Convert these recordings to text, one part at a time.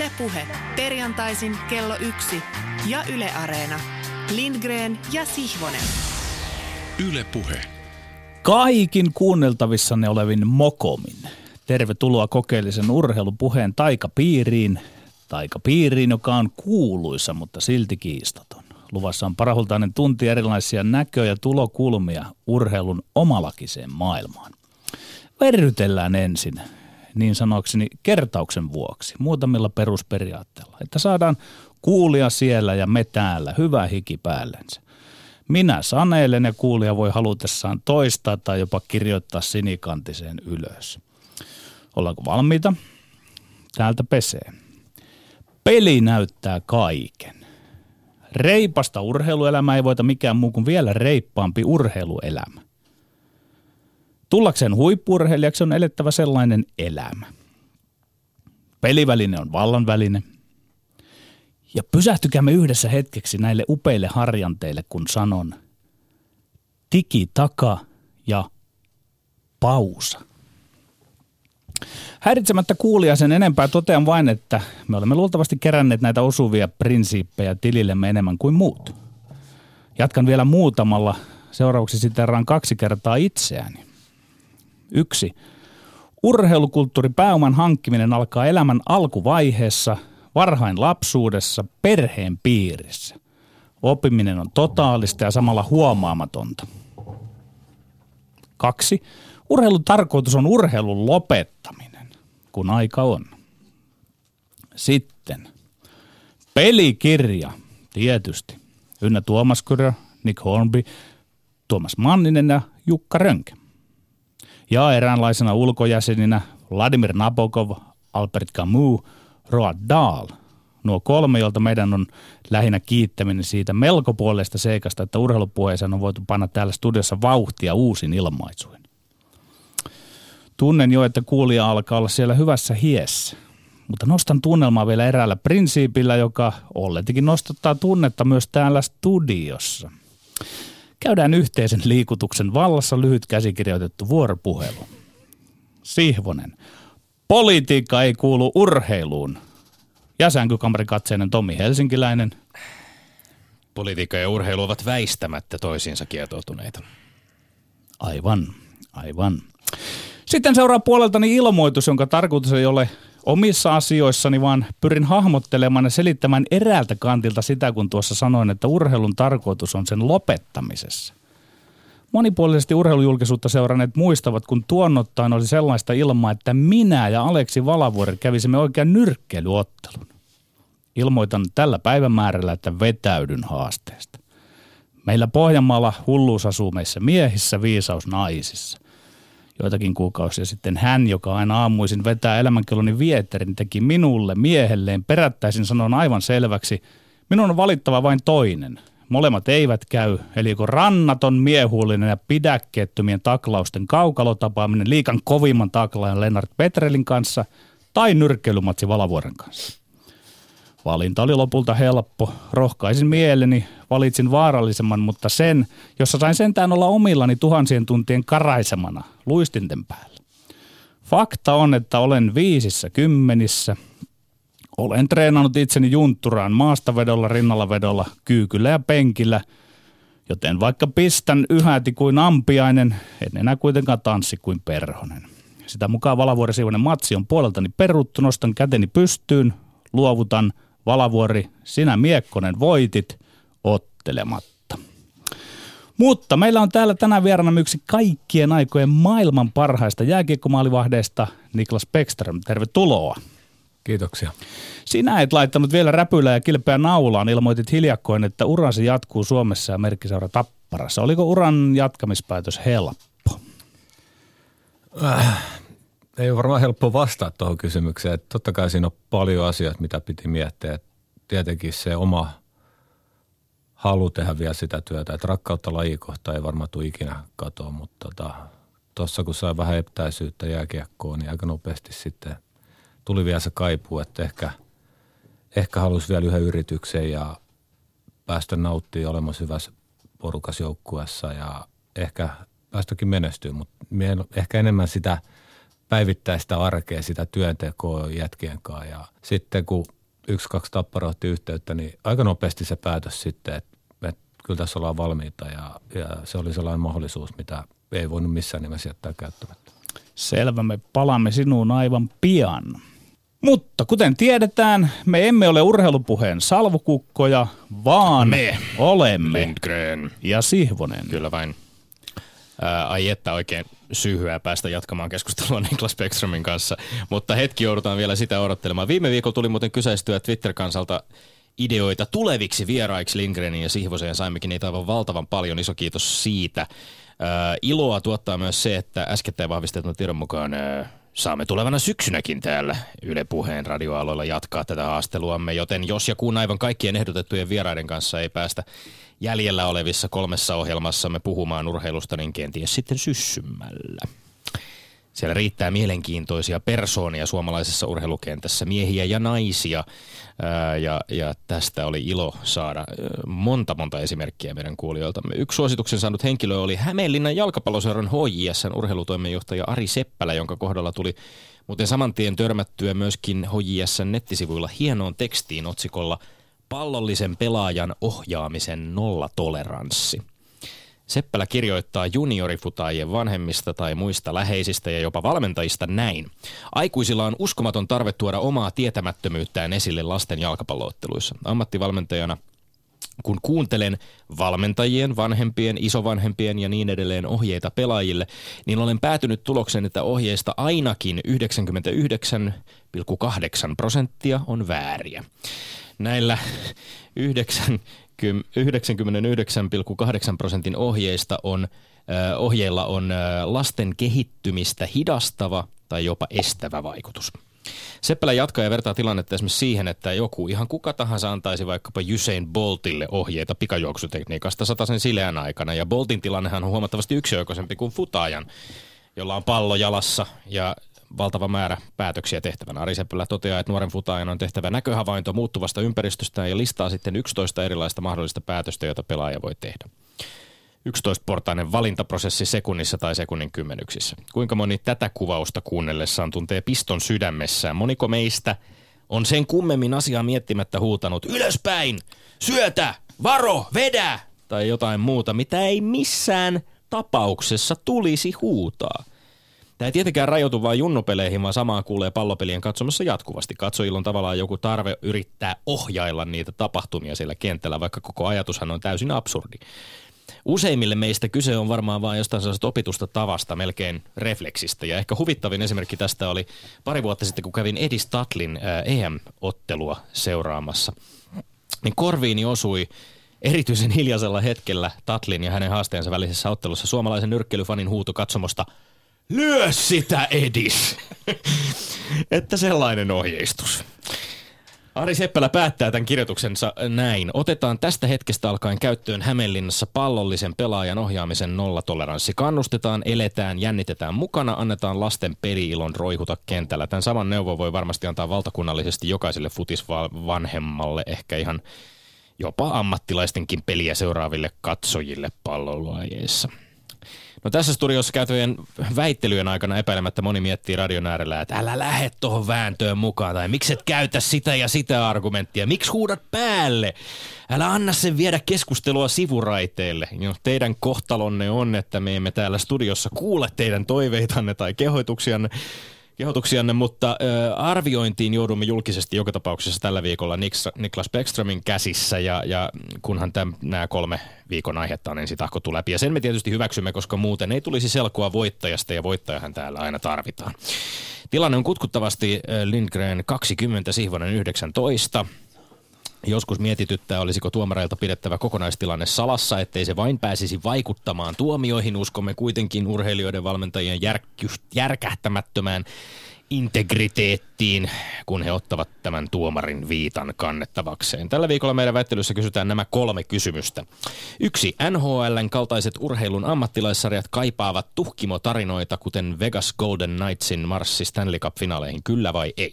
Ylepuhe perjantaisin kello yksi ja Yle Areena. Lindgren ja Sihvonen. Ylepuhe. Kaikin kuunneltavissanne olevin Mokomin. Tervetuloa kokeellisen urheilupuheen taikapiiriin. Taikapiiriin, joka on kuuluisa, mutta silti kiistaton. Luvassa on parahultainen tunti erilaisia näkö- ja tulokulmia urheilun omalakiseen maailmaan. Verrytellään ensin, niin sanokseni kertauksen vuoksi, muutamilla perusperiaatteilla, että saadaan kuulia siellä ja me täällä, hyvä hiki päällensä. Minä sanelen ja kuulija voi halutessaan toistaa tai jopa kirjoittaa sinikantiseen ylös. Ollaanko valmiita? Täältä pesee. Peli näyttää kaiken. Reipasta urheiluelämää ei voita mikään muu kuin vielä reippaampi urheiluelämä. Tullakseen huippurheilijaksi on elettävä sellainen elämä. Peliväline on vallanväline. Ja pysähtykäämme yhdessä hetkeksi näille upeille harjanteille, kun sanon tiki taka ja pausa. Häiritsemättä kuulia sen enempää totean vain, että me olemme luultavasti keränneet näitä osuvia prinsiippejä tilillemme enemmän kuin muut. Jatkan vielä muutamalla. Seuraavaksi siteraan kaksi kertaa itseäni. Yksi. Urheilukulttuuripääoman hankkiminen alkaa elämän alkuvaiheessa, varhain lapsuudessa, perheen piirissä. Oppiminen on totaalista ja samalla huomaamatonta. Kaksi. Urheilun tarkoitus on urheilun lopettaminen, kun aika on. Sitten. Pelikirja, tietysti. Ynnä Tuomas Kyrö, Nick Hornby, Tuomas Manninen ja Jukka Rönkä. Ja eräänlaisena ulkojäseninä Vladimir Nabokov, Albert Camus, Roald Dahl. Nuo kolme, joilta meidän on lähinnä kiittäminen siitä melko puolesta seikasta, että urheilupuheeseen on voitu panna täällä studiossa vauhtia uusin ilmaisuin. Tunnen jo, että kuulija alkaa olla siellä hyvässä hiessä. Mutta nostan tunnelmaa vielä eräällä prinsiipillä, joka olletikin nostattaa tunnetta myös täällä studiossa. Käydään yhteisen liikutuksen vallassa lyhyt käsikirjoitettu vuoropuhelu. Sihvonen. Politiikka ei kuulu urheiluun. Ja katseinen Tommi Helsinkiläinen. Politiikka ja urheilu ovat väistämättä toisiinsa kietoutuneita. Aivan, aivan. Sitten seuraa puoleltani ilmoitus, jonka tarkoitus ei ole omissa asioissani, vaan pyrin hahmottelemaan ja selittämään eräältä kantilta sitä, kun tuossa sanoin, että urheilun tarkoitus on sen lopettamisessa. Monipuolisesti urheilujulkisuutta seuranneet muistavat, kun tuonnottain oli sellaista ilmaa, että minä ja Aleksi Valavuori kävisimme oikein nyrkkeilyottelun. Ilmoitan tällä päivämäärällä, että vetäydyn haasteesta. Meillä Pohjanmaalla hulluus asuu meissä miehissä, viisaus naisissa – joitakin kuukausia sitten hän, joka aina aamuisin vetää elämänkelloni vieterin, teki minulle, miehelleen, perättäisin sanon aivan selväksi, minun on valittava vain toinen. Molemmat eivät käy, eli joko rannaton, miehuullinen ja pidäkkeettömien taklausten kaukalotapaaminen liikan kovimman taklaajan Lennart Petrelin kanssa tai nyrkkeilymatsi Valavuoren kanssa. Valinta oli lopulta helppo. Rohkaisin mieleni, valitsin vaarallisemman, mutta sen, jossa sain sentään olla omillani tuhansien tuntien karaisemana luistinten päällä. Fakta on, että olen viisissä kymmenissä. Olen treenannut itseni juntturaan maastavedolla, rinnallavedolla, kyykyllä ja penkillä, joten vaikka pistän yhäti kuin ampiainen, en enää kuitenkaan tanssi kuin perhonen. Sitä mukaan valavuorisivuinen matsi on puoleltani peruttu, nostan käteni pystyyn, luovutan – Valavuori, sinä Miekkonen voitit ottelematta. Mutta meillä on täällä tänään vieraana yksi kaikkien aikojen maailman parhaista jääkiekkomaalivahdeista, Niklas Beckström. Tervetuloa. Kiitoksia. Sinä et laittanut vielä räpylää ja kilpeä naulaan. Ilmoitit hiljakkoin, että urasi jatkuu Suomessa ja merkkiseura Tapparassa. Oliko uran jatkamispäätös helppo? Äh, ei ole varmaan helppo vastata tuohon kysymykseen. Että totta kai siinä on paljon asioita, mitä piti miettiä. Että tietenkin se oma halu tehdä vielä sitä työtä. Että rakkautta lajikohtaa ei varmaan tule ikinä katoa, mutta tuossa tota, kun sai vähän etäisyyttä jääkiekkoon, niin aika nopeasti sitten tuli vielä se kaipuu, että ehkä, ehkä halusi vielä yhden yrityksen ja päästä nauttimaan olemassa hyvässä porukas joukkueessa ja ehkä päästäkin menestyä, mutta ehkä enemmän sitä – päivittäistä arkea, sitä työntekoa jätkien kanssa. Ja sitten kun yksi, kaksi tappara otti yhteyttä, niin aika nopeasti se päätös sitten, että, että kyllä tässä ollaan valmiita ja, ja se oli sellainen mahdollisuus, mitä ei voinut missään nimessä jättää käyttämättä. Selvä, me palaamme sinuun aivan pian. Mutta kuten tiedetään, me emme ole urheilupuheen salvukukkoja, vaan Me. olemme Lindgren. ja Sihvonen. Kyllä vain. Ää, ai että oikein syyhyää päästä jatkamaan keskustelua Niklas Beckströmin kanssa, mutta hetki joudutaan vielä sitä odottelemaan. Viime viikolla tuli muuten kyseistyä Twitter-kansalta ideoita tuleviksi vieraiksi Lindgrenin ja Sihvosen ja saimmekin niitä aivan valtavan paljon. Iso kiitos siitä. Ää, iloa tuottaa myös se, että äskettäin vahvistetun tiedon mukaan ää, saamme tulevana syksynäkin täällä Yle Puheen radioaloilla jatkaa tätä haasteluamme, joten jos ja kun aivan kaikkien ehdotettujen vieraiden kanssa ei päästä jäljellä olevissa kolmessa ohjelmassamme puhumaan urheilusta, niin kenties sitten syssymällä. Siellä riittää mielenkiintoisia persoonia suomalaisessa urheilukentässä, miehiä ja naisia. Ää, ja, ja tästä oli ilo saada monta monta esimerkkiä meidän kuulijoiltamme. Yksi suosituksen saanut henkilö oli Hämeenlinnan jalkapalloseuran HJSn urheilutoimenjohtaja Ari Seppälä, jonka kohdalla tuli muuten saman tien törmättyä myöskin HJSn nettisivuilla hienoon tekstiin otsikolla Pallollisen pelaajan ohjaamisen nollatoleranssi. Seppälä kirjoittaa juniorifutaajien vanhemmista tai muista läheisistä ja jopa valmentajista näin. Aikuisilla on uskomaton tarve tuoda omaa tietämättömyyttään esille lasten jalkapallootteluissa. Ammattivalmentajana kun kuuntelen valmentajien, vanhempien, isovanhempien ja niin edelleen ohjeita pelaajille, niin olen päätynyt tulokseen, että ohjeista ainakin 99,8 prosenttia on vääriä. Näillä 9, 99,8 prosentin ohjeista on, ohjeilla on lasten kehittymistä hidastava tai jopa estävä vaikutus. Seppälä jatkaa ja vertaa tilannetta esimerkiksi siihen, että joku ihan kuka tahansa antaisi vaikkapa Usain Boltille ohjeita pikajuoksutekniikasta sen sileän aikana. Ja Boltin tilannehan on huomattavasti yksioikoisempi kuin futaajan, jolla on pallo jalassa ja valtava määrä päätöksiä tehtävänä. Ari Seppälä toteaa, että nuoren futaajan on tehtävä näköhavainto muuttuvasta ympäristöstä ja listaa sitten 11 erilaista mahdollista päätöstä, joita pelaaja voi tehdä. 11-portainen valintaprosessi sekunnissa tai sekunnin kymmenyksissä. Kuinka moni tätä kuvausta kuunnellessaan tuntee piston sydämessään? Moniko meistä on sen kummemmin asiaa miettimättä huutanut ylöspäin, syötä, varo, vedä tai jotain muuta, mitä ei missään tapauksessa tulisi huutaa. Tämä ei tietenkään rajoitu vain junnupeleihin, vaan samaa kuulee pallopelien katsomassa jatkuvasti. Katsojilla on tavallaan joku tarve yrittää ohjailla niitä tapahtumia siellä kentällä, vaikka koko ajatushan on täysin absurdi. Useimmille meistä kyse on varmaan vain jostain sellaisesta opitusta tavasta, melkein refleksistä. Ja ehkä huvittavin esimerkki tästä oli pari vuotta sitten, kun kävin Edi Statlin EM-ottelua seuraamassa. Niin korviini osui erityisen hiljaisella hetkellä Tatlin ja hänen haasteensa välisessä ottelussa suomalaisen nyrkkeilyfanin huuto katsomosta Lyö sitä, Edis! että sellainen ohjeistus. Ari Seppälä päättää tämän kirjoituksensa näin. Otetaan tästä hetkestä alkaen käyttöön Hämeenlinnassa pallollisen pelaajan ohjaamisen nollatoleranssi. Kannustetaan, eletään, jännitetään mukana, annetaan lasten peliilon roihuta kentällä. Tämän saman neuvon voi varmasti antaa valtakunnallisesti jokaiselle futisvanhemmalle, ehkä ihan jopa ammattilaistenkin peliä seuraaville katsojille pallolajeissa. No tässä studiossa käytyjen väittelyjen aikana epäilemättä moni miettii radion äärellä, että älä lähde tuohon vääntöön mukaan tai miksi et käytä sitä ja sitä argumenttia, miksi huudat päälle, älä anna sen viedä keskustelua sivuraiteille. No, teidän kohtalonne on, että me emme täällä studiossa kuule teidän toiveitanne tai kehoituksianne, kehotuksianne, mutta ö, arviointiin joudumme julkisesti joka tapauksessa tällä viikolla Niklas Beckströmin käsissä ja, ja kunhan täm, nämä kolme viikon aihetta on ensi tahkottu läpi. Ja sen me tietysti hyväksymme, koska muuten ei tulisi selkoa voittajasta ja voittajahan täällä aina tarvitaan. Tilanne on kutkuttavasti Lindgren 20, Sihvonen 19. Joskus mietityttää, olisiko tuomareilta pidettävä kokonaistilanne salassa, ettei se vain pääsisi vaikuttamaan tuomioihin. Uskomme kuitenkin urheilijoiden valmentajien järk- järkähtämättömään integriteettiin, kun he ottavat tämän tuomarin viitan kannettavakseen. Tällä viikolla meidän väittelyssä kysytään nämä kolme kysymystä. Yksi. NHLn kaltaiset urheilun ammattilaissarjat kaipaavat tuhkimotarinoita, kuten Vegas Golden Knightsin marssi Stanley Cup-finaaleihin, kyllä vai ei?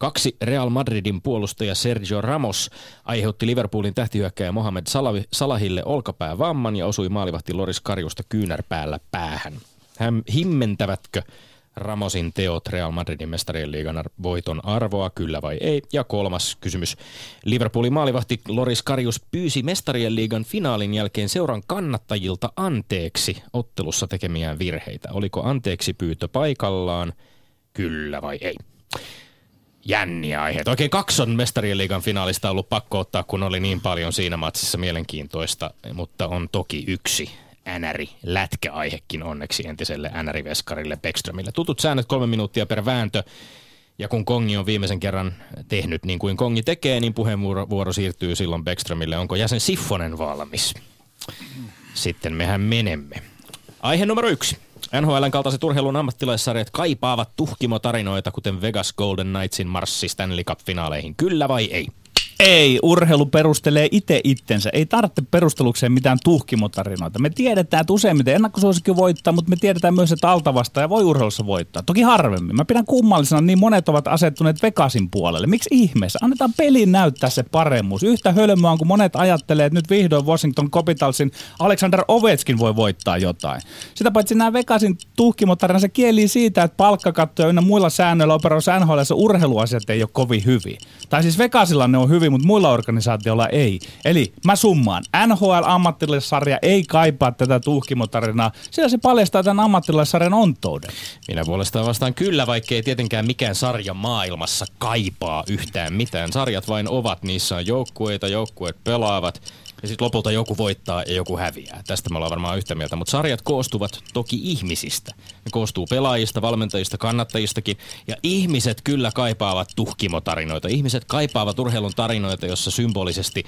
Kaksi Real Madridin puolustaja Sergio Ramos aiheutti Liverpoolin tähtihyökkäjä Mohamed Salahille olkapäävamman ja osui maalivahti Loris Karjusta kyynärpäällä päähän. Hän himmentävätkö Ramosin teot Real Madridin mestarien liigan voiton arvoa, kyllä vai ei? Ja kolmas kysymys. Liverpoolin maalivahti Loris Karius pyysi mestarien liigan finaalin jälkeen seuran kannattajilta anteeksi ottelussa tekemiään virheitä. Oliko anteeksi pyytö paikallaan, kyllä vai ei? Jänniä aiheet. Oikein kakson mestarien liigan finaalista on ollut pakko ottaa, kun oli niin paljon siinä matsissa mielenkiintoista, mutta on toki yksi NRI lätkäaihekin onneksi entiselle NRI-veskarille Beckströmille. Tutut säännöt kolme minuuttia per vääntö. Ja kun Kongi on viimeisen kerran tehnyt niin kuin Kongi tekee, niin puheenvuoro siirtyy silloin Beckströmille. Onko jäsen Siffonen valmis? Sitten mehän menemme. Aihe numero yksi. NHLn kaltaiset urheilun ammattilaissarjat kaipaavat tuhkimotarinoita, kuten Vegas Golden Knightsin marssi Stanley Cup-finaaleihin. Kyllä vai ei? Ei, urheilu perustelee itse itsensä. Ei tarvitse perustelukseen mitään tuhkimotarinoita. Me tiedetään, että useimmiten ennakkosuosikki voittaa, mutta me tiedetään myös, että altavastaaja voi urheilussa voittaa. Toki harvemmin. Mä pidän kummallisena, niin monet ovat asettuneet Vegasin puolelle. Miksi ihmeessä? Annetaan pelin näyttää se paremmuus. Yhtä hölmöä on, kun monet ajattelee, että nyt vihdoin Washington Capitalsin Alexander Ovechkin voi voittaa jotain. Sitä paitsi nämä Vegasin tuhkimotarinat, se kieli siitä, että palkkakattoja ynnä muilla säännöillä operoissa NHL urheiluasiat ei ole kovin hyvin. Tai siis Vegasilla ne on hyvin, mutta muilla organisaatioilla ei. Eli mä summaan. NHL-ammattilaissarja ei kaipaa tätä tuhkimotarinaa, sillä se paljastaa tämän ammattilaissarjan ontouden. Minä puolestaan vastaan kyllä, vaikkei tietenkään mikään sarja maailmassa kaipaa yhtään mitään. Sarjat vain ovat, niissä on joukkueita, joukkueet pelaavat ja sitten lopulta joku voittaa ja joku häviää. Tästä me ollaan varmaan yhtä mieltä. Mutta sarjat koostuvat toki ihmisistä. Ne koostuu pelaajista, valmentajista, kannattajistakin. Ja ihmiset kyllä kaipaavat tuhkimotarinoita. Ihmiset kaipaavat urheilun tarinoita, jossa symbolisesti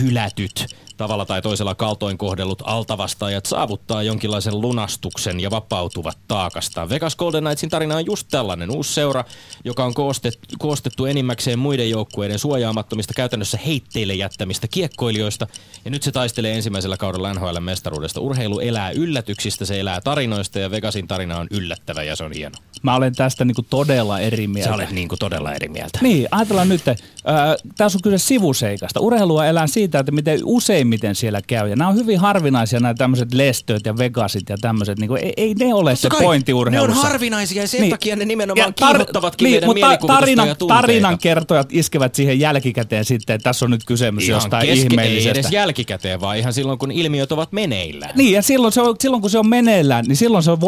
hylätyt tavalla tai toisella kaltoin kohdellut altavastaajat saavuttaa jonkinlaisen lunastuksen ja vapautuvat taakastaan. Vegas Golden Knightsin tarina on just tällainen uusi seura, joka on koostettu, koostettu enimmäkseen muiden joukkueiden suojaamattomista käytännössä heitteille jättämistä kiekkoilijoista. Ja nyt se taistelee ensimmäisellä kaudella NHL mestaruudesta. Urheilu elää yllätyksistä, se elää tarinoista ja Vegasin tarina on yllättävä ja se on hieno. Mä olen tästä niinku todella eri mieltä. Sä olet niinku todella eri mieltä. Niin, ajatellaan nyt, että äh, tässä on kyse sivuseikasta. Urheilua elää siitä, että miten useimmiten siellä käy. Ja nämä on hyvin harvinaisia nämä tämmöiset lestöt ja vegasit ja tämmöiset. Niin ei, ei ne ole Totta se kai, pointti urheilussa. Ne on harvinaisia ja sen niin. takia ne nimenomaan ja tar- kiihottavatkin niin, meidän mutta tarinan, tarinan kertojat iskevät siihen jälkikäteen sitten, että tässä on nyt kysymys ihan jostain keske, ihmeellisestä. Ei edes jälkikäteen, vaan ihan silloin, kun ilmiöt ovat meneillään. Niin, ja silloin, se on, silloin kun se on meneillään, niin silloin se on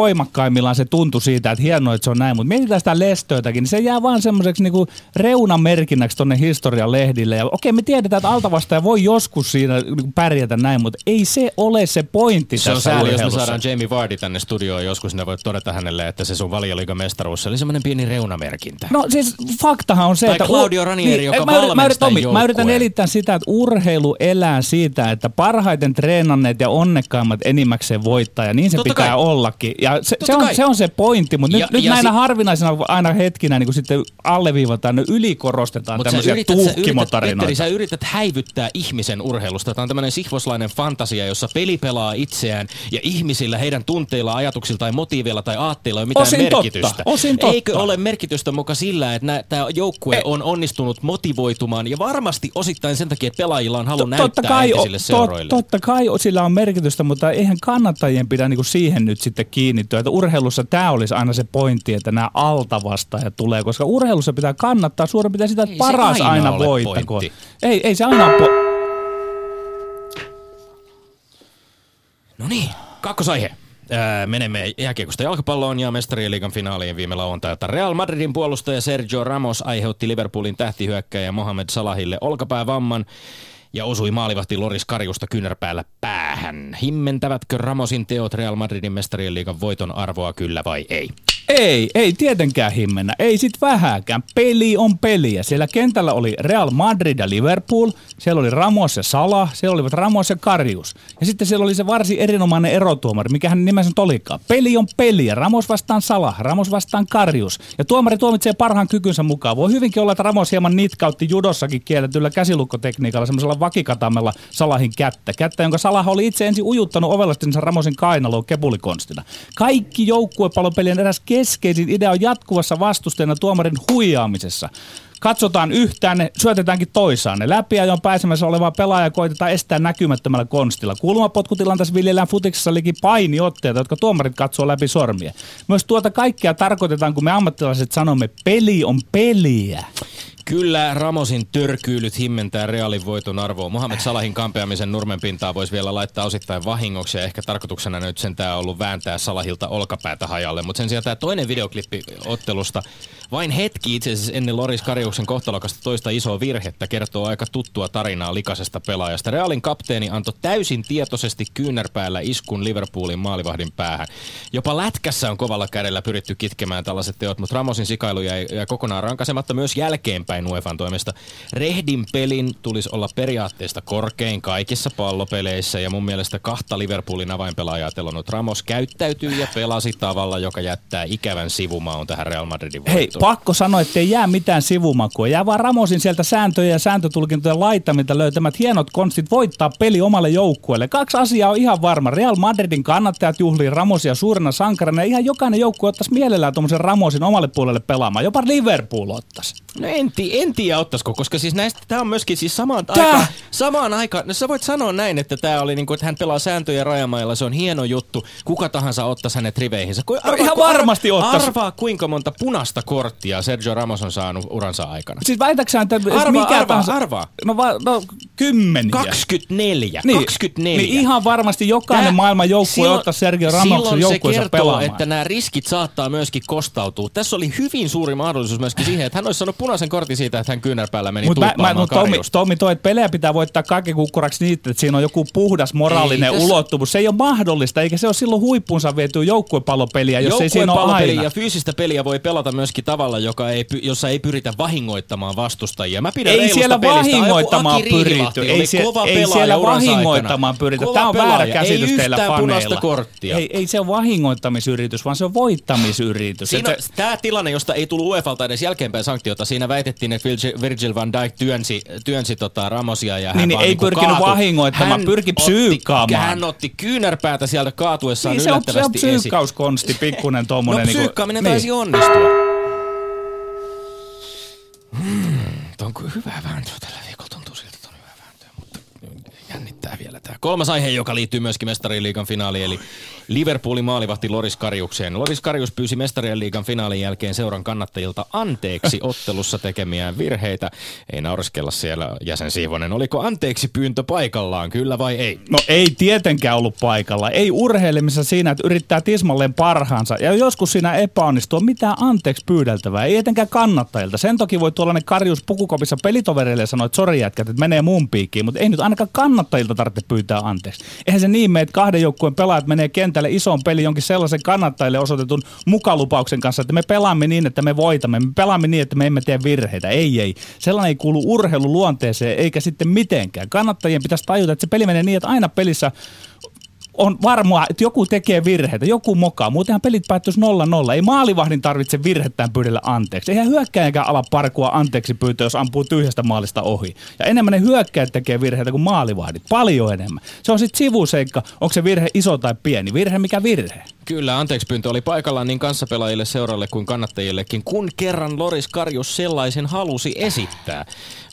voimakkaimmillaan se tuntu siitä, että hienoa, että se on näin. Mutta mietitään sitä lestöitäkin, niin se jää vaan semmoiseksi niin reunamerkinnäksi tonne historian lehdille. Ja okei, me tiedetään, että altavastaja voi joskus siinä niin pärjätä näin, mutta ei se ole se pointti se tässä on sääli, jos me saadaan Jamie Vardy tänne studioon joskus, niin voit todeta hänelle, että se sun mestaruus oli semmoinen pieni reunamerkintä. No siis faktahan on se, tai että... Claudio Ranieri, niin, joka mä, mä, yritän, mä yritän elittää sitä, että urheilu elää siitä, että parhaiten treenanneet ja onnekkaimmat enimmäkseen voittaa, ja niin se Totta pitää kai. ollakin. Ja se, se, on, se on se pointti, mutta ja, nyt, nyt näinä si- harvinaisina aina hetkinä niin kun sitten alleviivataan, ne ylikorostetaan Mut tämmöisiä tuhkimotarinoita. Sä, sä yrität häivyttää ihmisen urheilusta. Tämä on tämmöinen sihvoslainen fantasia, jossa peli pelaa itseään ja ihmisillä, heidän tunteilla, ajatuksilta tai motiiveilla tai aatteilla ei ole mitään Osin merkitystä. Totta. Osin totta. Eikö ole merkitystä muka sillä, että tämä joukkue e- on onnistunut motivoitumaan ja varmasti osittain sen takia, että pelaajilla on halu näyttää kai, entisille seuroille. Tot, totta kai sillä on merkitystä, mutta eihän kannattajien pidä niinku siihen nyt sitten kiinnittyä. Että urheilussa tämä olisi aina se pointti, että nämä altavastaajat tulee, koska urheilussa pitää kannattaa suurin pitää sitä, että ei paras aina, aina voittako. Ei, ei se aina ole po- No niin, kakkosaihe. Menemme jääkiekosta jalkapalloon ja mestarien liigan finaaliin viime lauantailta. Real Madridin puolustaja Sergio Ramos aiheutti Liverpoolin tähtihyökkäjä Mohamed Salahille olkapäävamman ja osui maalivahti Loris Karjusta kynärpäällä päähän. Himmentävätkö Ramosin teot Real Madridin mestarien liigan voiton arvoa kyllä vai ei? Ei, ei tietenkään himmennä. Ei sit vähäkään. Peli on peliä. Siellä kentällä oli Real Madrid ja Liverpool. Siellä oli Ramos ja Salah. Siellä olivat Ramos ja Karius. Ja sitten siellä oli se varsin erinomainen erotuomari, mikä hän nimensä olikaan. Peli on peliä. Ramos vastaan Salah. Ramos vastaan Karius. Ja tuomari tuomitsee parhaan kykynsä mukaan. Voi hyvinkin olla, että Ramos hieman nitkautti judossakin kielletyllä käsilukkotekniikalla semmoisella vakikatamella Salahin kättä. Kättä, jonka Salah oli itse ensin ujuttanut ovelastinsa Ramosin kainaloon kepulikonstina. Kaikki joukkuepalopelien eräs ke- keskeisin idea on jatkuvassa vastustajana tuomarin huijaamisessa. Katsotaan yhtään, ne syötetäänkin toisaan. Ne läpi ja on pääsemässä olevaa pelaaja koitetaan estää näkymättömällä konstilla. Kulmapotkutilanteessa viljellään futiksessa liki painiotteita, jotka tuomarit katsoo läpi sormia. Myös tuota kaikkea tarkoitetaan, kun me ammattilaiset sanomme, peli on peliä. Kyllä Ramosin törkyylyt himmentää Realin voiton arvoa. Mohamed Salahin kampeamisen nurmen pintaa voisi vielä laittaa osittain vahingoksi ja ehkä tarkoituksena nyt sen tämä ollut vääntää Salahilta olkapäätä hajalle. Mutta sen sijaan tämä toinen videoklippi ottelusta vain hetki itse asiassa ennen Loris Karjuksen kohtalokasta toista isoa virhettä kertoo aika tuttua tarinaa likasesta pelaajasta. Realin kapteeni antoi täysin tietoisesti kyynärpäällä iskun Liverpoolin maalivahdin päähän. Jopa lätkässä on kovalla kädellä pyritty kitkemään tällaiset teot, mutta Ramosin sikailu jäi, jäi kokonaan rankasematta myös jälkeenpäin UEFan toimesta. Rehdin pelin tulisi olla periaatteesta korkein kaikissa pallopeleissä ja mun mielestä kahta Liverpoolin avainpelaajaa telonut Ramos käyttäytyy ja pelasi tavalla, joka jättää ikävän sivumaun tähän Real Madridin voittoon. Hei, pakko sanoa, että ei jää mitään sivumakua. Jää vaan Ramosin sieltä sääntöjä ja sääntötulkintojen laittamilta löytämät hienot konstit voittaa peli omalle joukkueelle. Kaksi asiaa on ihan varma. Real Madridin kannattajat juhlii Ramosia suurena sankarina. Ihan jokainen joukkue ottaisi mielellään tuommoisen Ramosin omalle puolelle pelaamaan. Jopa Liverpool ottaisi. No en, ti- en tiedä ottaisiko, koska siis näistä, tämä on myöskin siis samaan aikaan, samaan aikaan, no sä voit sanoa näin, että tämä oli niinku, että hän pelaa sääntöjä rajamailla, se on hieno juttu, kuka tahansa ottaisi hänet riveihinsä. Ku, No ihan varmasti ottaisi. Arvaa kuinka monta punaista korttia Sergio Ramos on saanut uransa aikana. Siis väitäksä, että Arvaa, mikä arvaa, tahansa... arvaa. No, va, no kymmeniä. 24, Niin, 24. Niin ihan varmasti jokainen Tää- maailman joukkue ottaa Sergio Ramoksen Silloin se joukkueensa kertoo, pelaamaan. että nämä riskit saattaa myöskin kostautua. Tässä oli hyvin suuri mahdollisuus myöskin siihen, että hän olisi saanut punaisen kortin siitä, että hän kyynärpäällä meni mä, mä, tuuppaamaan no, Tommi. Tommi toi, että pelejä pitää voittaa kaiken kukkuraksi niitä, että siinä on joku puhdas moraalinen Ei ulottuvuus. Se ei ole mahdollista, eikä se ole silloin huippuunsa viety joukkuepallopeliä, jos ei siinä ole aina. ja fyysistä peliä voi pelata myöskin tavalla, joka ei, jossa ei pyritä vahingoittamaan vastustajia. Mä pidän Ei siellä vahingoittamaan pyritty. Ei, sie- kova ei siellä vahingoittamaan pyritty. Kova Tämä on väärä pelaaja. käsitys ei teillä punaista korttia. Ei, ei se ole vahingoittamisyritys, vaan se on voittamisyritys. Siinä, Et se- tämä tilanne, josta ei tullut UEFalta edes jälkeenpäin sanktiota, siinä väitettiin, että Virgil- van Dijk työnsi, työnsi tota Ramosia ja hän Niin, niin vaan ei niinku pyrkinyt kaatui. vahingoittamaan, Hän pyrki psyykkaamaan. Hän otti kyynärpäätä sieltä kaatuessaan niin se on, se on yllättävästi psyykkauskonsti, pikkunen No tommonen. niinku- psyykkaaminen niin. taisi onnistua. Hmm, onko hyvä vääntö tällä viikolla? Tuntuu siltä, että on hyvä vääntö, mutta tämä. Kolmas aihe, joka liittyy myöskin mestarien liigan finaaliin, eli Liverpoolin maalivahti Loris Karjukseen. Loris Karjus pyysi mestarien liigan finaalin jälkeen seuran kannattajilta anteeksi ottelussa tekemiään virheitä. Ei naureskella siellä jäsen Siivonen. Oliko anteeksi pyyntö paikallaan, kyllä vai ei? No ei tietenkään ollut paikalla. Ei urheilemisessa siinä, että yrittää tismalleen parhaansa. Ja joskus siinä epäonnistuu, on mitään anteeksi pyydeltävää. Ei etenkään kannattajilta. Sen toki voi tuollainen karjus pukukopissa pelitovereille sanoa, että sori jätkät, että menee mun piikkiin. Mutta ei nyt ainakaan kannattajilta tarvitse pyytää anteeksi. Eihän se niin mene, että kahden joukkueen pelaajat menee kentälle ison pelin jonkin sellaisen kannattajille osoitetun mukalupauksen kanssa, että me pelaamme niin, että me voitamme. Me pelaamme niin, että me emme tee virheitä. Ei, ei. Sellainen ei kuulu urheiluluonteeseen eikä sitten mitenkään. Kannattajien pitäisi tajuta, että se peli menee niin, että aina pelissä on varmaa, että joku tekee virheitä, joku mokaa. Muutenhan pelit päättyisi 0-0. Ei maalivahdin tarvitse virhettään pyydellä anteeksi. Eihän hyökkäjäkään ala parkua anteeksi pyytää, jos ampuu tyhjästä maalista ohi. Ja enemmän ne hyökkäjät tekee virheitä kuin maalivahdit. Paljon enemmän. Se on sitten sivuseikka, onko se virhe iso tai pieni. Virhe mikä virhe. Kyllä, anteeksi pyyntö oli paikallaan niin kanssapelaajille, seuralle kuin kannattajillekin, kun kerran Loris Karjus sellaisen halusi esittää.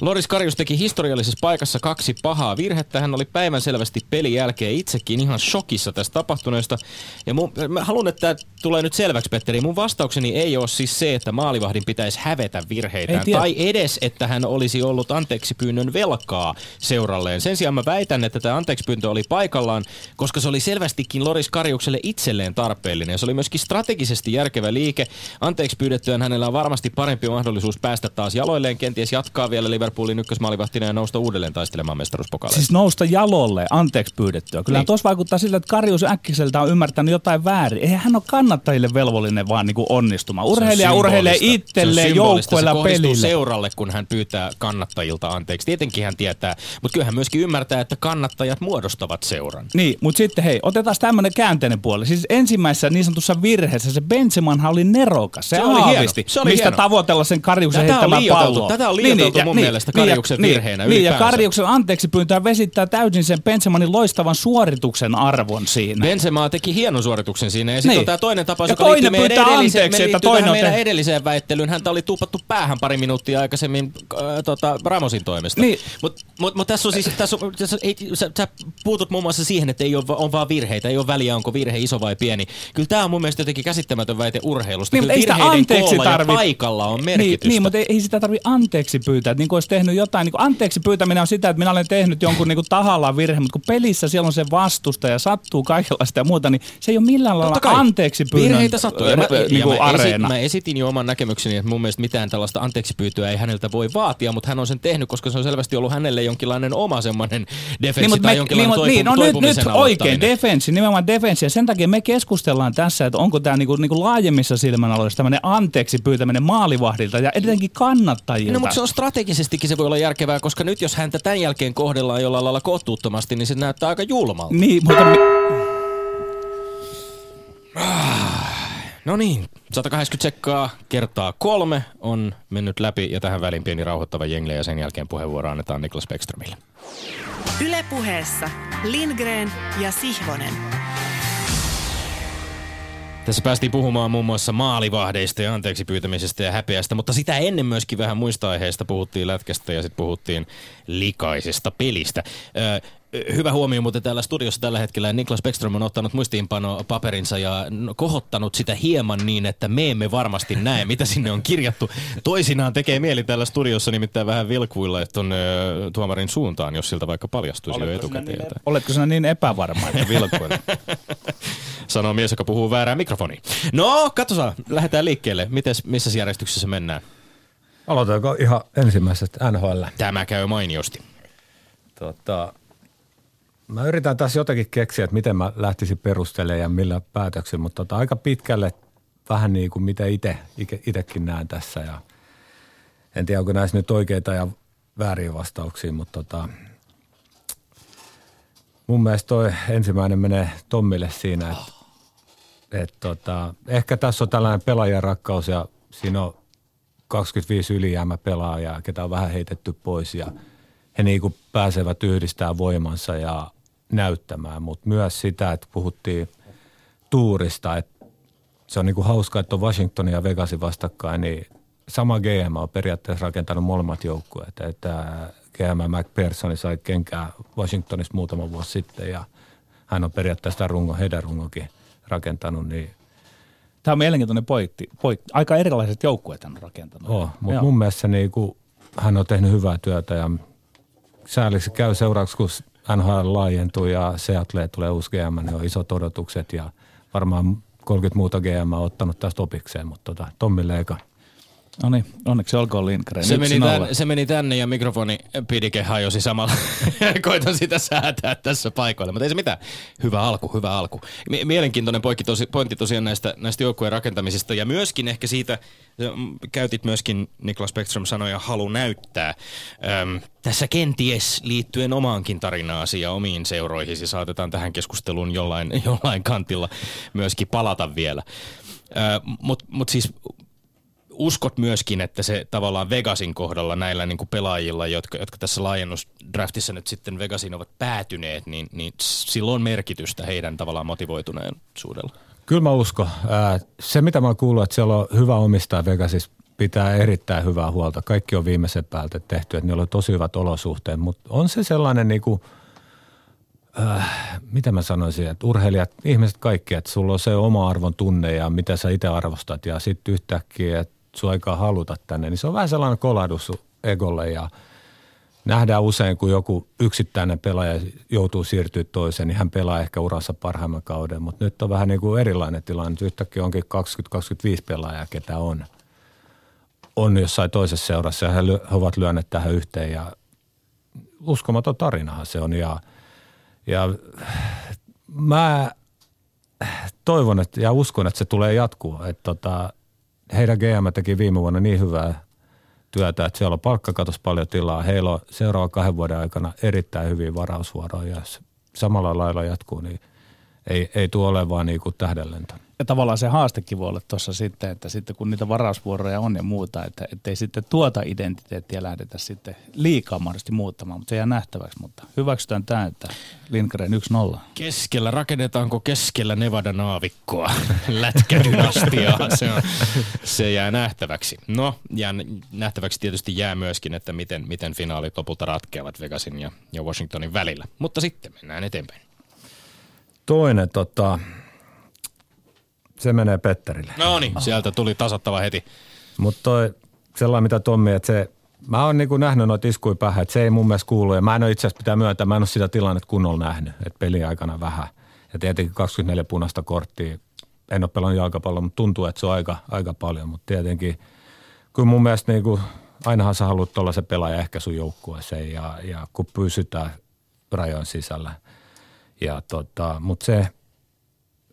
Loris Karjus teki historiallisessa paikassa kaksi pahaa virhettä. Hän oli päivän selvästi pelin jälkeen itsekin ihan shokissa tästä tapahtuneesta. Ja mun, mä haluan, että tämä tulee nyt selväksi, Petteri. Mun vastaukseni ei ole siis se, että maalivahdin pitäisi hävetä virheitään. Tai edes, että hän olisi ollut anteeksi pyynnön velkaa seuralleen. Sen sijaan mä väitän, että tämä anteeksi pyyntö oli paikallaan, koska se oli selvästikin Loris Karjukselle itselleen tarpeellinen. Ja se oli myöskin strategisesti järkevä liike. Anteeksi pyydettyään hänellä on varmasti parempi mahdollisuus päästä taas jaloilleen, kenties jatkaa vielä Liverpoolin ykkösmaalivahtina ja nousta uudelleen taistelemaan mestaruuspokaleista. Siis nousta jalolle, anteeksi pyydettyä. Kyllä niin. tuossa vaikuttaa siltä, että Karjus äkkiseltä on ymmärtänyt jotain väärin. Eihän hän ole kannattajille velvollinen vaan niinku onnistumaan. Urheilija urheilee itselleen joukkueella pelille. seuralle, kun hän pyytää kannattajilta anteeksi. Tietenkin hän tietää, mutta kyllä hän myöskin ymmärtää, että kannattajat muodostavat seuran. Niin, mutta sitten hei, otetaan tämmöinen käänteinen puoli. Siis ensimmäisessä niin sanotussa virheessä se Benzemanhan oli nerokas. Se, Se oli hieno. aavisti, Se oli mistä hieno. tavoitella sen Karjuksen Tätä heittämää palloa. Tätä on liioiteltu mun mielestä Karjuksen virheenä Niin, ja ylipäänsä. Karjuksen anteeksi pyyntöä vesittää täysin sen Benzemanin loistavan suorituksen arvon siinä. Benzema teki hienon suorituksen siinä ja sitten Niin. on tämä toinen tapaus, Ja joka toinen liittyy meidän edelliseen, anteeksi, me että toinen on meidän tehnyt- edelliseen väittelyyn. Häntä oli tuupattu päähän pari minuuttia aikaisemmin äh, tota, Ramosin toimesta. Niin. Mutta mut, mut tässä on siis, tässä on, tässä ei, sä, sä puutut muun muassa siihen, että ei ole, on vaan virheitä, ei ole väliä, onko virhe iso vai pieni. Kyllä tämä on mun mielestä jotenkin käsittämätön väite urheilusta. Niin, Kyllä ei sitä virheiden anteeksi koolla ja tarvi- paikalla on Niin, merkitystä. niin, mutta ei, ei sitä tarvi anteeksi pyytää. Että niin kuin olisi tehnyt jotain. Niin kuin anteeksi pyytäminen on sitä, että minä olen tehnyt jonkun niin kuin tahallaan virhe, mutta kun pelissä siellä on se vastusta ja sattuu kaikenlaista ja muuta, niin se ei ole millään lailla anteeksi pyynnön Virheitä sattuu. Ja mä, niin ja kuin mä, esit, mä esitin jo oman näkemykseni, että mun mielestä mitään tällaista anteeksi pyytöä ei häneltä voi vaatia, mutta hän on sen tehnyt, koska se on selvästi ollut hänelle jonkinlainen oma semmoinen defenssi Niin, tai me, jonkinlainen niin, toipu, niin, no nyt, nyt oikein, defenssi, nimenomaan defenssi. Ja sen takia me keskustellaan tässä, että onko tämä niinku, niinku laajemmissa silmänaloissa tämmöinen anteeksi pyytäminen maalivahdilta ja etenkin kannattajilta. No mutta se on strategisestikin se voi olla järkevää, koska nyt jos häntä tämän jälkeen kohdellaan jollain lailla kohtuuttomasti, niin se näyttää aika julmalta. Niin, mutta No niin, 180 sekkaa kertaa kolme on mennyt läpi ja tähän väliin pieni rauhoittava jengle ja sen jälkeen puheenvuoro annetaan Niklas Bäckströmille. Ylepuheessa Lindgren ja Sihvonen. Tässä päästiin puhumaan muun muassa maalivahdeista ja anteeksi pyytämisestä ja häpeästä, mutta sitä ennen myöskin vähän muista aiheista puhuttiin lätkästä ja sitten puhuttiin likaisesta pelistä. Ö, Hyvä huomio muuten täällä studiossa tällä hetkellä. Niklas Bäckström on ottanut muistiinpano paperinsa ja kohottanut sitä hieman niin, että me emme varmasti näe, mitä sinne on kirjattu. Toisinaan tekee mieli täällä studiossa nimittäin vähän vilkuilla tuon tuomarin suuntaan, jos siltä vaikka paljastuisi jo Oletko sinä etukäteen. niin, oletko sinä niin epävarma, että vilkuilet? Sanoo mies, joka puhuu väärää mikrofoniin. No, katsotaan. Lähdetään liikkeelle. Mites, missä järjestyksessä mennään? Aloitetaanko ihan ensimmäisestä NHL? Tämä käy mainiosti. Tota, mä yritän tässä jotenkin keksiä, että miten mä lähtisin perustelemaan ja millä päätöksillä, mutta tota, aika pitkälle vähän niin kuin mitä itse, itsekin näen tässä. Ja en tiedä, onko näissä nyt oikeita ja vääriä vastauksia, mutta tota, mun mielestä toi ensimmäinen menee Tommille siinä, että et tota, ehkä tässä on tällainen pelaajan rakkaus ja siinä on 25 ylijäämä pelaajaa, ketä on vähän heitetty pois ja he niin kuin pääsevät yhdistämään voimansa ja näyttämään, mutta myös sitä, että puhuttiin tuurista, että se on niin kuin hauskaa, että on Washingtonin ja Vegasin vastakkain, niin sama GM on periaatteessa rakentanut molemmat joukkueet, että GM McPherson sai kenkää Washingtonista muutama vuosi sitten ja hän on periaatteessa sitä rungo, heidän rungokin rakentanut, niin Tämä on mielenkiintoinen pointti. pointti. Aika erilaiset joukkueet hän on rakentanut. Oh, mutta Joo. mun mielestä niin kuin, hän on tehnyt hyvää työtä ja sääliksi käy seuraavaksi, kun NHL laajentuu ja Seattle tulee uusi GM, niin on isot odotukset ja varmaan 30 muuta GM on ottanut tästä opikseen, mutta tota, Tommi Leika. No niin, onneksi olkoon Lindgren. Se meni, tän, se meni tänne ja mikrofoni pidike hajosi samalla. Koitan sitä säätää tässä paikoilla, mutta ei se mitään. Hyvä alku, hyvä alku. Mie- Mielenkiintoinen poikki tosi, pointti tosiaan näistä, näistä joukkueen rakentamisista ja myöskin ehkä siitä, mm, käytit myöskin Niklas Bäckström sanoja halu näyttää. Öm, tässä kenties liittyen omaankin tarinaasi ja omiin seuroihisi saatetaan tähän keskusteluun jollain, jollain kantilla myöskin palata vielä. Mutta mut siis uskot myöskin, että se tavallaan Vegasin kohdalla näillä niin kuin pelaajilla, jotka, jotka tässä laajennusdraftissa nyt sitten Vegasin ovat päätyneet, niin, niin sillä on merkitystä heidän tavallaan motivoituneisuudella. Kyllä mä uskon. Se, mitä mä kuullut, että siellä on hyvä omistaja Vegasissa, pitää erittäin hyvää huolta. Kaikki on viimeisen päältä tehty, että niillä on tosi hyvät olosuhteet, mutta on se sellainen niin kuin, äh, mitä mä sanoisin, että urheilijat, ihmiset kaikki, että sulla on se oma arvon tunne ja mitä sä itse arvostat ja sitten yhtäkkiä, että sun aikaa haluta tänne, niin se on vähän sellainen kolahdus egolle ja nähdään usein, kun joku yksittäinen pelaaja joutuu siirtyä toiseen, niin hän pelaa ehkä urassa parhaimman kauden, mutta nyt on vähän niin kuin erilainen tilanne. Nyt yhtäkkiä onkin 20-25 pelaajaa, ketä on, on jossain toisessa seurassa ja he, ovat lyöneet tähän yhteen ja uskomaton tarinahan se on ja, ja mä toivon että, ja uskon, että se tulee jatkua. Että tota, heidän GM teki viime vuonna niin hyvää työtä, että siellä on palkkakatos paljon tilaa. Heillä on seuraavan kahden vuoden aikana erittäin hyviä varausvuoroja. Jos samalla lailla jatkuu, niin ei, ei tule olemaan niin kuin tähdenlento. Ja tavallaan se haastekin voi olla tuossa sitten, että sitten kun niitä varausvuoroja on ja muuta, että ei sitten tuota identiteettiä lähdetä sitten liikaa mahdollisesti muuttamaan, mutta se jää nähtäväksi. Mutta hyväksytään tämä, että Lindgren 1-0. Keskellä, rakennetaanko keskellä Nevada-naavikkoa lätkädynastiaa? Se, on, se jää nähtäväksi. No, ja nähtäväksi tietysti jää myöskin, että miten, miten finaalit lopulta ratkeavat Vegasin ja, ja Washingtonin välillä. Mutta sitten mennään eteenpäin. Toinen tota, se menee Petterille. No niin, sieltä tuli tasattava heti. Mutta toi sellainen, mitä Tommi, että se, mä oon niinku nähnyt noita iskuja päähän, että se ei mun mielestä kuulu. Ja mä en ole itse asiassa pitää myöntää, mä en ole sitä tilannetta kunnolla nähnyt, että peli aikana vähän. Ja tietenkin 24 punaista korttia, en ole pelannut jalkapalloa, mutta tuntuu, että se on aika, aika paljon. Mutta tietenkin, kun mun mielestä niinku, ainahan sä haluat se pelaaja ehkä sun joukkueeseen ja, ja kun pysytään rajojen sisällä. Ja tota, mutta se,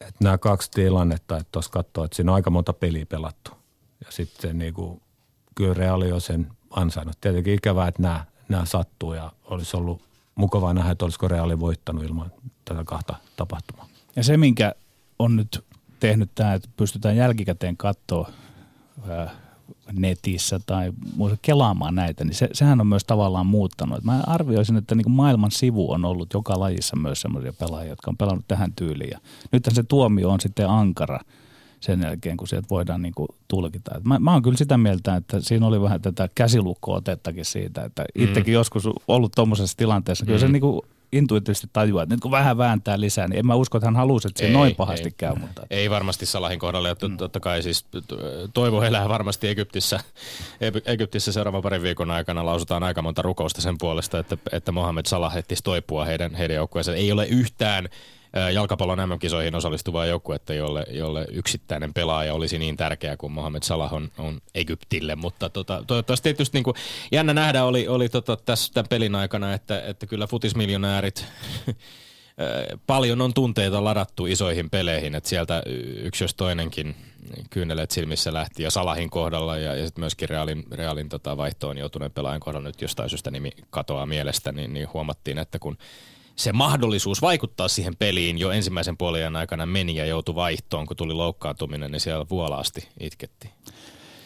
että nämä kaksi tilannetta, että tuossa katsoo, että siinä on aika monta peliä pelattu. Ja sitten niin kuin, kyllä Reali on sen ansainnut. Tietenkin ikävää, että nämä, nämä sattuu ja olisi ollut mukavaa nähdä, että olisiko Reali voittanut ilman tätä kahta tapahtumaa. Ja se, minkä on nyt tehnyt tämä, että pystytään jälkikäteen katsoa netissä tai muuta kelaamaan näitä, niin se, sehän on myös tavallaan muuttanut. Mä arvioisin, että niin maailman sivu on ollut joka lajissa myös sellaisia pelaajia, jotka on pelannut tähän tyyliin. Ja nythän se tuomio on sitten ankara sen jälkeen, kun sieltä voidaan niin kuin tulkita. Mä, mä oon kyllä sitä mieltä, että siinä oli vähän tätä käsilukko-otettakin siitä, että itsekin mm. joskus ollut tuommoisessa tilanteessa. Kyllä mm. se niin kuin intuitiivisesti tajua, että nyt kun vähän vääntää lisää, niin en mä usko, että hän halusi, että se ei, noin pahasti ei, käy. Mutta... Ei varmasti Salahin kohdalla, ja mm. totta kai siis toivo elää varmasti Egyptissä, Egyptissä seuraavan parin viikon aikana lausutaan aika monta rukousta sen puolesta, että, että Mohamed Salah ehtisi toipua heidän, heidän joukkueensa. Ei ole yhtään jalkapallon MM-kisoihin osallistuvaa joukkuetta, jolle, jolle yksittäinen pelaaja olisi niin tärkeä kuin Mohamed Salah on, on Egyptille. Mutta tota, toivottavasti tietysti niin kuin, jännä nähdä oli, oli tota, tässä tämän pelin aikana, että, että kyllä futismiljonäärit paljon on tunteita ladattu isoihin peleihin, että sieltä yksi jos toinenkin kyyneleet silmissä lähti ja Salahin kohdalla ja, ja sitten myöskin Realin, Realin tota vaihtoon joutuneen pelaajan kohdalla nyt jostain syystä nimi katoaa mielestä, niin, niin huomattiin, että kun se mahdollisuus vaikuttaa siihen peliin jo ensimmäisen puolen aikana meni ja joutui vaihtoon, kun tuli loukkaantuminen, niin siellä vuolaasti itkettiin.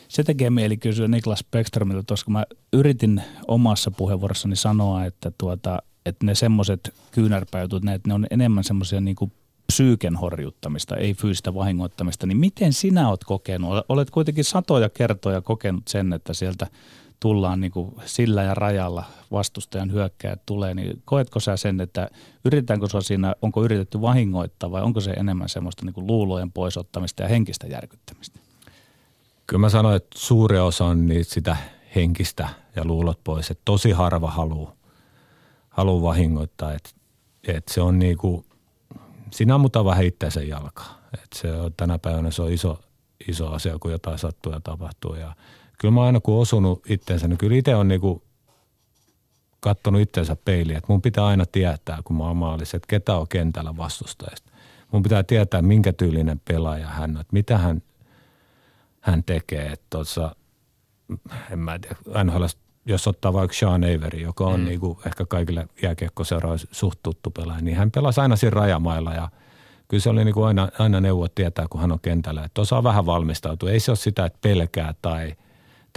Se tekee mieli kysyä Niklas Beckströmiltä kun mä yritin omassa puheenvuorossani sanoa, että, tuota, että ne semmoiset kyynärpäytut, ne, ne on enemmän semmoisia niin psyyken horjuttamista, ei fyysistä vahingoittamista, niin miten sinä olet kokenut? Olet kuitenkin satoja kertoja kokenut sen, että sieltä tullaan niin kuin sillä ja rajalla vastustajan hyökkäät tulee, niin koetko sä sen, että yritetäänkö se siinä, onko yritetty vahingoittaa vai onko se enemmän semmoista niin kuin luulojen poisottamista ja henkistä järkyttämistä? Kyllä mä sanoin, että suuri osa on niitä sitä henkistä ja luulot pois, että tosi harva haluaa haluu vahingoittaa, että, että se on niin kuin, sinä ammutaan vähän itseänsä jalkaa. Että se on, tänä päivänä se on iso, iso asia, kun jotain sattuu ja tapahtuu ja – kyllä mä aina kun osunut itseensä, niin kyllä itse on niinku kattonut itseensä peiliä, että mun pitää aina tietää, kun mä oon maalissa, että ketä on kentällä vastustajista. Mun pitää tietää, minkä tyylinen pelaaja hän on, että mitä hän, hän tekee. Että tuossa, en mä tiedä, NHL, jos ottaa vaikka Sean Avery, joka on mm. niinku ehkä kaikille jääkiekkoseuroille suht tuttu pelaaja, niin hän pelasi aina siinä rajamailla ja kyllä se oli niinku aina, aina neuvo tietää, kun hän on kentällä, että osaa vähän valmistautua. Ei se ole sitä, että pelkää tai –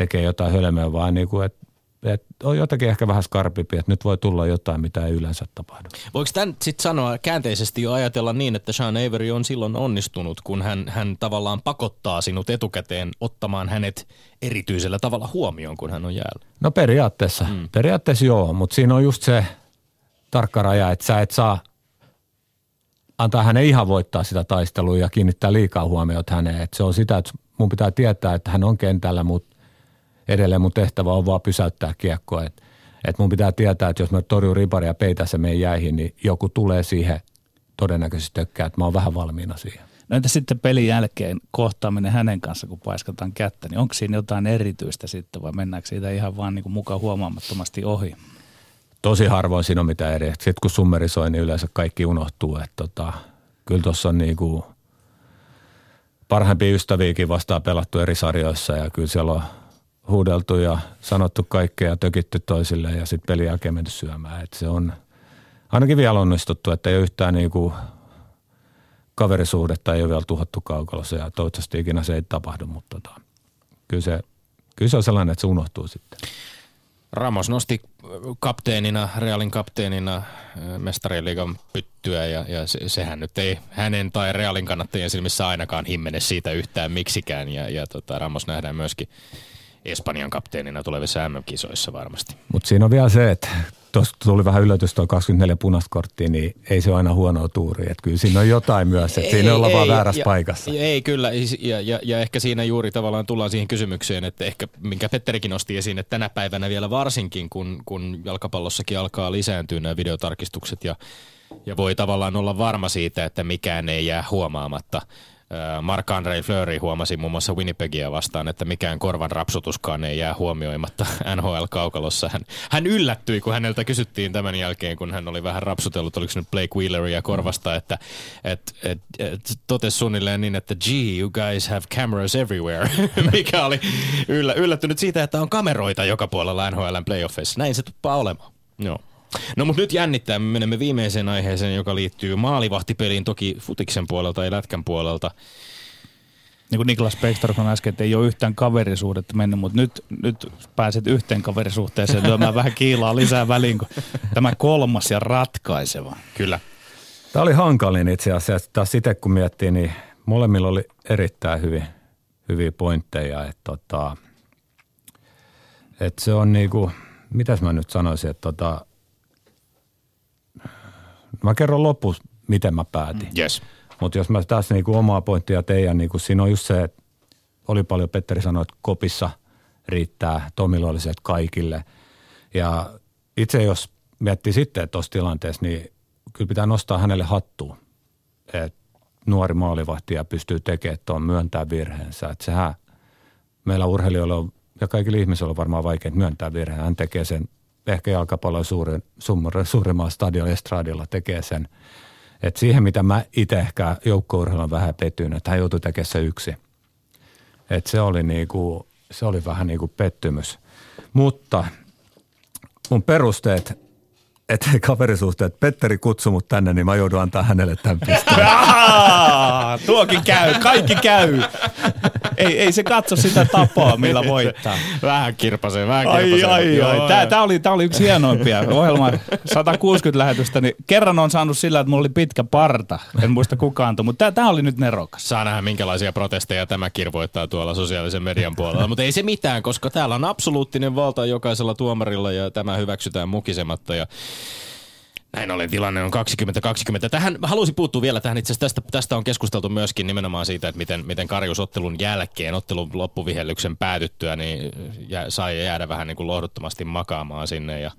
tekee jotain hölmöä, vaan niin kuin, että et on jotakin ehkä vähän skarpimpi, että nyt voi tulla jotain, mitä ei yleensä tapahdu. Voiko tämän sitten sanoa käänteisesti jo ajatella niin, että Sean Avery on silloin onnistunut, kun hän, hän tavallaan pakottaa sinut etukäteen ottamaan hänet erityisellä tavalla huomioon, kun hän on jäällä? No periaatteessa, mm. periaatteessa joo, mutta siinä on just se tarkka raja, että sä et saa antaa hänen ihan voittaa sitä taistelua ja kiinnittää liikaa huomiota häneen. Et se on sitä, että mun pitää tietää, että hän on kentällä, mutta edelleen mun tehtävä on vaan pysäyttää kiekkoa. Että et mun pitää tietää, että jos mä torjun riparia ja peitä se meidän jäihin, niin joku tulee siihen todennäköisesti tökkää, että mä oon vähän valmiina siihen. No entä sitten pelin jälkeen kohtaaminen hänen kanssa, kun paiskataan kättä, niin onko siinä jotain erityistä sitten vai mennäänkö siitä ihan vaan niin kuin mukaan huomaamattomasti ohi? Tosi harvoin siinä on mitään eri. Sitten kun summerisoi, niin yleensä kaikki unohtuu. Että tota, kyllä tuossa on niin kuin parhaimpia ystäviäkin vastaan pelattu eri sarjoissa ja kyllä siellä on huudeltu ja sanottu kaikkea ja tökitty toisille ja sitten pelin jälkeen menty syömään. Et se on ainakin vielä onnistuttu, että ei ole yhtään niinku kaverisuhdetta ei ole vielä tuhottu kaukalossa ja toivottavasti ikinä se ei tapahdu, mutta tota, kyllä, se, kyllä se on sellainen, että se unohtuu sitten. Ramos nosti kapteenina, Realin kapteenina mestariliigan pyttyä ja, ja se, sehän nyt ei hänen tai Realin kannattajien silmissä ainakaan himmene siitä yhtään miksikään ja, ja tota, Ramos nähdään myöskin Espanjan kapteenina tulevissa MM-kisoissa varmasti. Mutta siinä on vielä se, että tuossa tuli vähän yllätys tuo 24 punaista korttia, niin ei se ole aina huonoa tuuri. Että kyllä siinä on jotain myös, että siinä ei olla vaan väärässä ja, paikassa. Ei kyllä, ja, ja, ja ehkä siinä juuri tavallaan tullaan siihen kysymykseen, että ehkä minkä Petterikin nosti esiin, että tänä päivänä vielä varsinkin, kun, kun jalkapallossakin alkaa lisääntyä nämä videotarkistukset ja, ja voi tavallaan olla varma siitä, että mikään ei jää huomaamatta – Marc-André Fleury huomasi muun muassa Winnipegia vastaan, että mikään korvan rapsutuskaan ei jää huomioimatta NHL-kaukalossa. Hän, hän yllättyi, kun häneltä kysyttiin tämän jälkeen, kun hän oli vähän rapsutellut, oliko se nyt Blake Wheeleria korvasta, että et, et, et, totesi suunnilleen niin, että gee, you guys have cameras everywhere, mikä oli yllä, yllättynyt siitä, että on kameroita joka puolella NHLn playoffeissa. Näin se tuppaa olemaan. Joo. No mutta nyt jännittää, me menemme viimeiseen aiheeseen, joka liittyy maalivahtipeliin, toki futiksen puolelta ja lätkän puolelta. Niin kuin Niklas Beckström sanoi äsken, että ei ole yhtään kaverisuudetta mennyt, mutta nyt, nyt pääset yhteen kaverisuhteeseen lyömään vähän kiilaa lisää väliin, kun tämä kolmas ja ratkaiseva. Kyllä. Tämä oli hankalin itse asiassa. Taas itse kun miettii, niin molemmilla oli erittäin hyvin, hyviä pointteja. Että tota, että se on niinku, mitäs mä nyt sanoisin, että tota, Mä kerron lopussa, miten mä päätin. Mm. Yes. Mutta jos mä tässä niinku omaa pointtia teidän, niinku siinä on just se, että oli paljon, Petteri sanoi, että kopissa riittää, Tomilla oli se, että kaikille. Ja itse jos miettii sitten tuossa tilanteessa, niin kyllä pitää nostaa hänelle hattua, että nuori maalivahti ja pystyy tekemään tuon myöntää virheensä. Että sehän meillä urheilijoilla on, ja kaikilla ihmisillä on varmaan vaikea myöntää virheen. Hän tekee sen ehkä jalkapallon suurin, suurimmalla stadion estradilla tekee sen. Et siihen, mitä mä itse ehkä joukkourheilun vähän petyin, että hän joutui tekemään se yksi. Et se, oli niinku, se oli vähän niinku pettymys. Mutta mun perusteet että kaverisuhteet, Petteri kutsui mut tänne, niin mä joudun antaa hänelle tämän pisteen. tuokin käy, kaikki käy. Ei, ei se katso sitä tapaa, millä voittaa. Vähän kirpasee, vähän kirpasee. Ai, ai, ai. Tää, tää, oli, tää oli yksi hienoimpia ohjelma. 160 lähetystä, niin kerran on saanut sillä, että mulla oli pitkä parta. En muista kukaan, mutta tää, tää oli nyt nerokas. Saa nähdä, minkälaisia protesteja tämä kirvoittaa tuolla sosiaalisen median puolella. mutta ei se mitään, koska täällä on absoluuttinen valta jokaisella tuomarilla ja tämä hyväksytään mukisematta. Ja näin ollen tilanne on 2020. Tähän haluaisin puuttua vielä tähän. Itse tästä, tästä on keskusteltu myöskin nimenomaan siitä, että miten, miten Karjus ottelun jälkeen, ottelun loppuvihellyksen päätyttyä, niin jä, sai jäädä vähän niin kuin lohduttomasti makaamaan sinne. Ja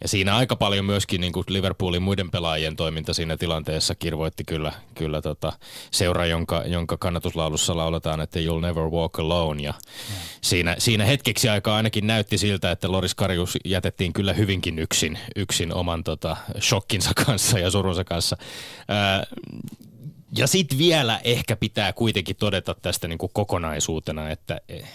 ja siinä aika paljon myöskin niin kuin Liverpoolin muiden pelaajien toiminta siinä tilanteessa kirvoitti kyllä, kyllä tota seura, jonka, jonka kannatuslaulussa lauletaan, että you'll never walk alone. Ja mm. siinä, siinä hetkeksi aikaa ainakin näytti siltä, että Loris Karius jätettiin kyllä hyvinkin yksin, yksin oman tota, shokkinsa kanssa ja surunsa kanssa. Ää, ja sitten vielä ehkä pitää kuitenkin todeta tästä niin kuin kokonaisuutena, että eh,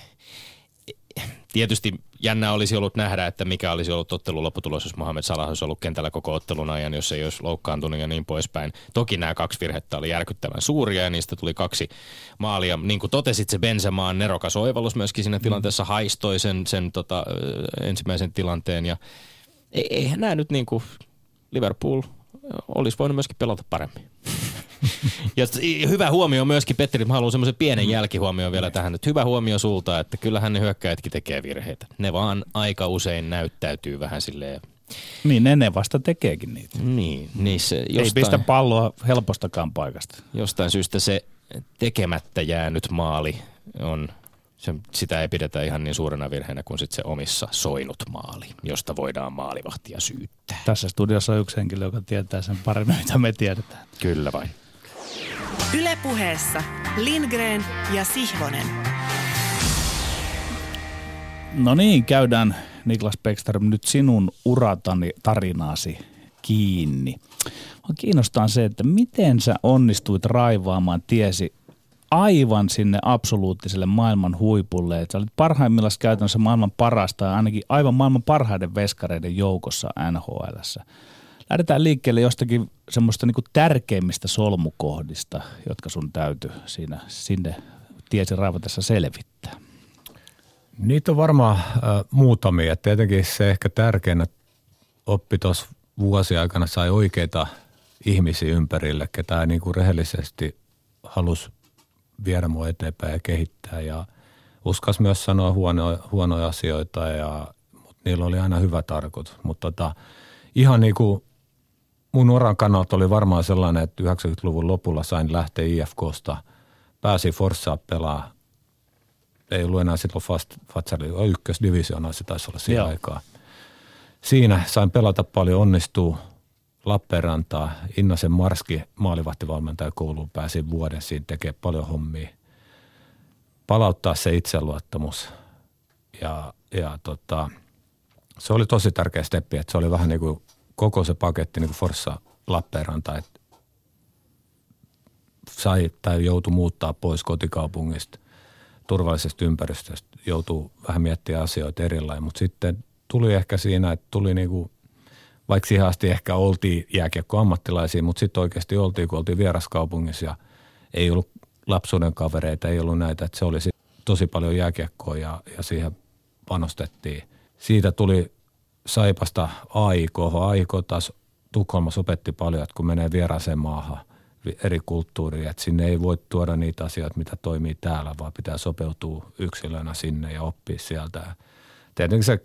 tietysti jännä olisi ollut nähdä, että mikä olisi ollut ottelun lopputulos, jos Mohamed Salah olisi ollut kentällä koko ottelun ajan, jos ei olisi loukkaantunut ja niin poispäin. Toki nämä kaksi virhettä oli järkyttävän suuria ja niistä tuli kaksi maalia. Niin kuin totesit, se Benzema on nerokas oivallus myöskin siinä tilanteessa, haistoi sen, sen tota, ensimmäisen tilanteen ja eihän nämä nyt niin kuin Liverpool olisi voinut myöskin pelata paremmin. Ja hyvä huomio myöskin, Petteri, mä haluan semmoisen pienen mm. jälkihuomioon vielä tähän, että hyvä huomio sulta, että kyllähän ne hyökkäjätkin tekee virheitä. Ne vaan aika usein näyttäytyy vähän silleen niin, ne, ne vasta tekeekin niitä. Niin, niissä jostain, Ei pistä palloa helpostakaan paikasta. Jostain syystä se tekemättä jäänyt maali on, se, sitä ei pidetä ihan niin suurena virheenä kuin sit se omissa soinut maali, josta voidaan maalivahtia syyttää. Tässä studiossa on yksi henkilö, joka tietää sen paremmin, mitä me tiedetään. Kyllä vain. Ylepuheessa Lindgren ja Sihvonen. No niin, käydään Niklas Beckström nyt sinun uratani tarinaasi kiinni. Mua kiinnostaa se, että miten sä onnistuit raivaamaan tiesi aivan sinne absoluuttiselle maailman huipulle. Että sä olit parhaimmillaan käytännössä maailman parasta ja ainakin aivan maailman parhaiden veskareiden joukossa NHLssä. Lähdetään liikkeelle jostakin semmoista niin tärkeimmistä solmukohdista, jotka sun täytyy siinä sinne tiesi raivatessa selvittää. Niitä on varmaan äh, muutamia. Tietenkin se ehkä tärkein oppi tuossa vuosiaikana sai oikeita ihmisiä ympärille, ketä niin kuin rehellisesti halusi viedä mua eteenpäin ja kehittää ja uskas myös sanoa huono, huonoja asioita, ja, mutta niillä oli aina hyvä tarkoitus. Mutta tota, ihan niin kuin mun uran kannalta oli varmaan sellainen, että 90-luvun lopulla sain lähteä IFKsta, pääsi Forssaa pelaa. Ei ollut enää silloin fast, Fatsari, ykkösdivisioonaa se taisi olla siinä aikaa. Siinä sain pelata paljon, onnistuu – Lappeenrantaa. Innasen Marski maalivahtivalmentaja kouluun pääsi vuoden siinä tekee paljon hommia. Palauttaa se itseluottamus. Ja, ja tota, se oli tosi tärkeä steppi, että se oli vähän niin kuin koko se paketti niin kuin Forssa Lappeenranta, että sai tai joutui muuttaa pois kotikaupungista, turvallisesta ympäristöstä, joutuu vähän miettimään asioita erilainen, mutta sitten tuli ehkä siinä, että tuli niin kuin vaikka siihen asti ehkä oltiin jääkiekkoammattilaisia, mutta sitten oikeasti oltiin, kun oltiin vieraskaupungissa ja ei ollut lapsuuden kavereita, ei ollut näitä, että se oli tosi paljon jääkiekkoa ja, ja siihen panostettiin. Siitä tuli Saipasta AIK. AIK taas Tukholmassa opetti paljon, että kun menee vieraaseen maahan, eri kulttuuriin, että sinne ei voi tuoda niitä asioita, mitä toimii täällä, vaan pitää sopeutua yksilönä sinne ja oppia sieltä. Tietenkin se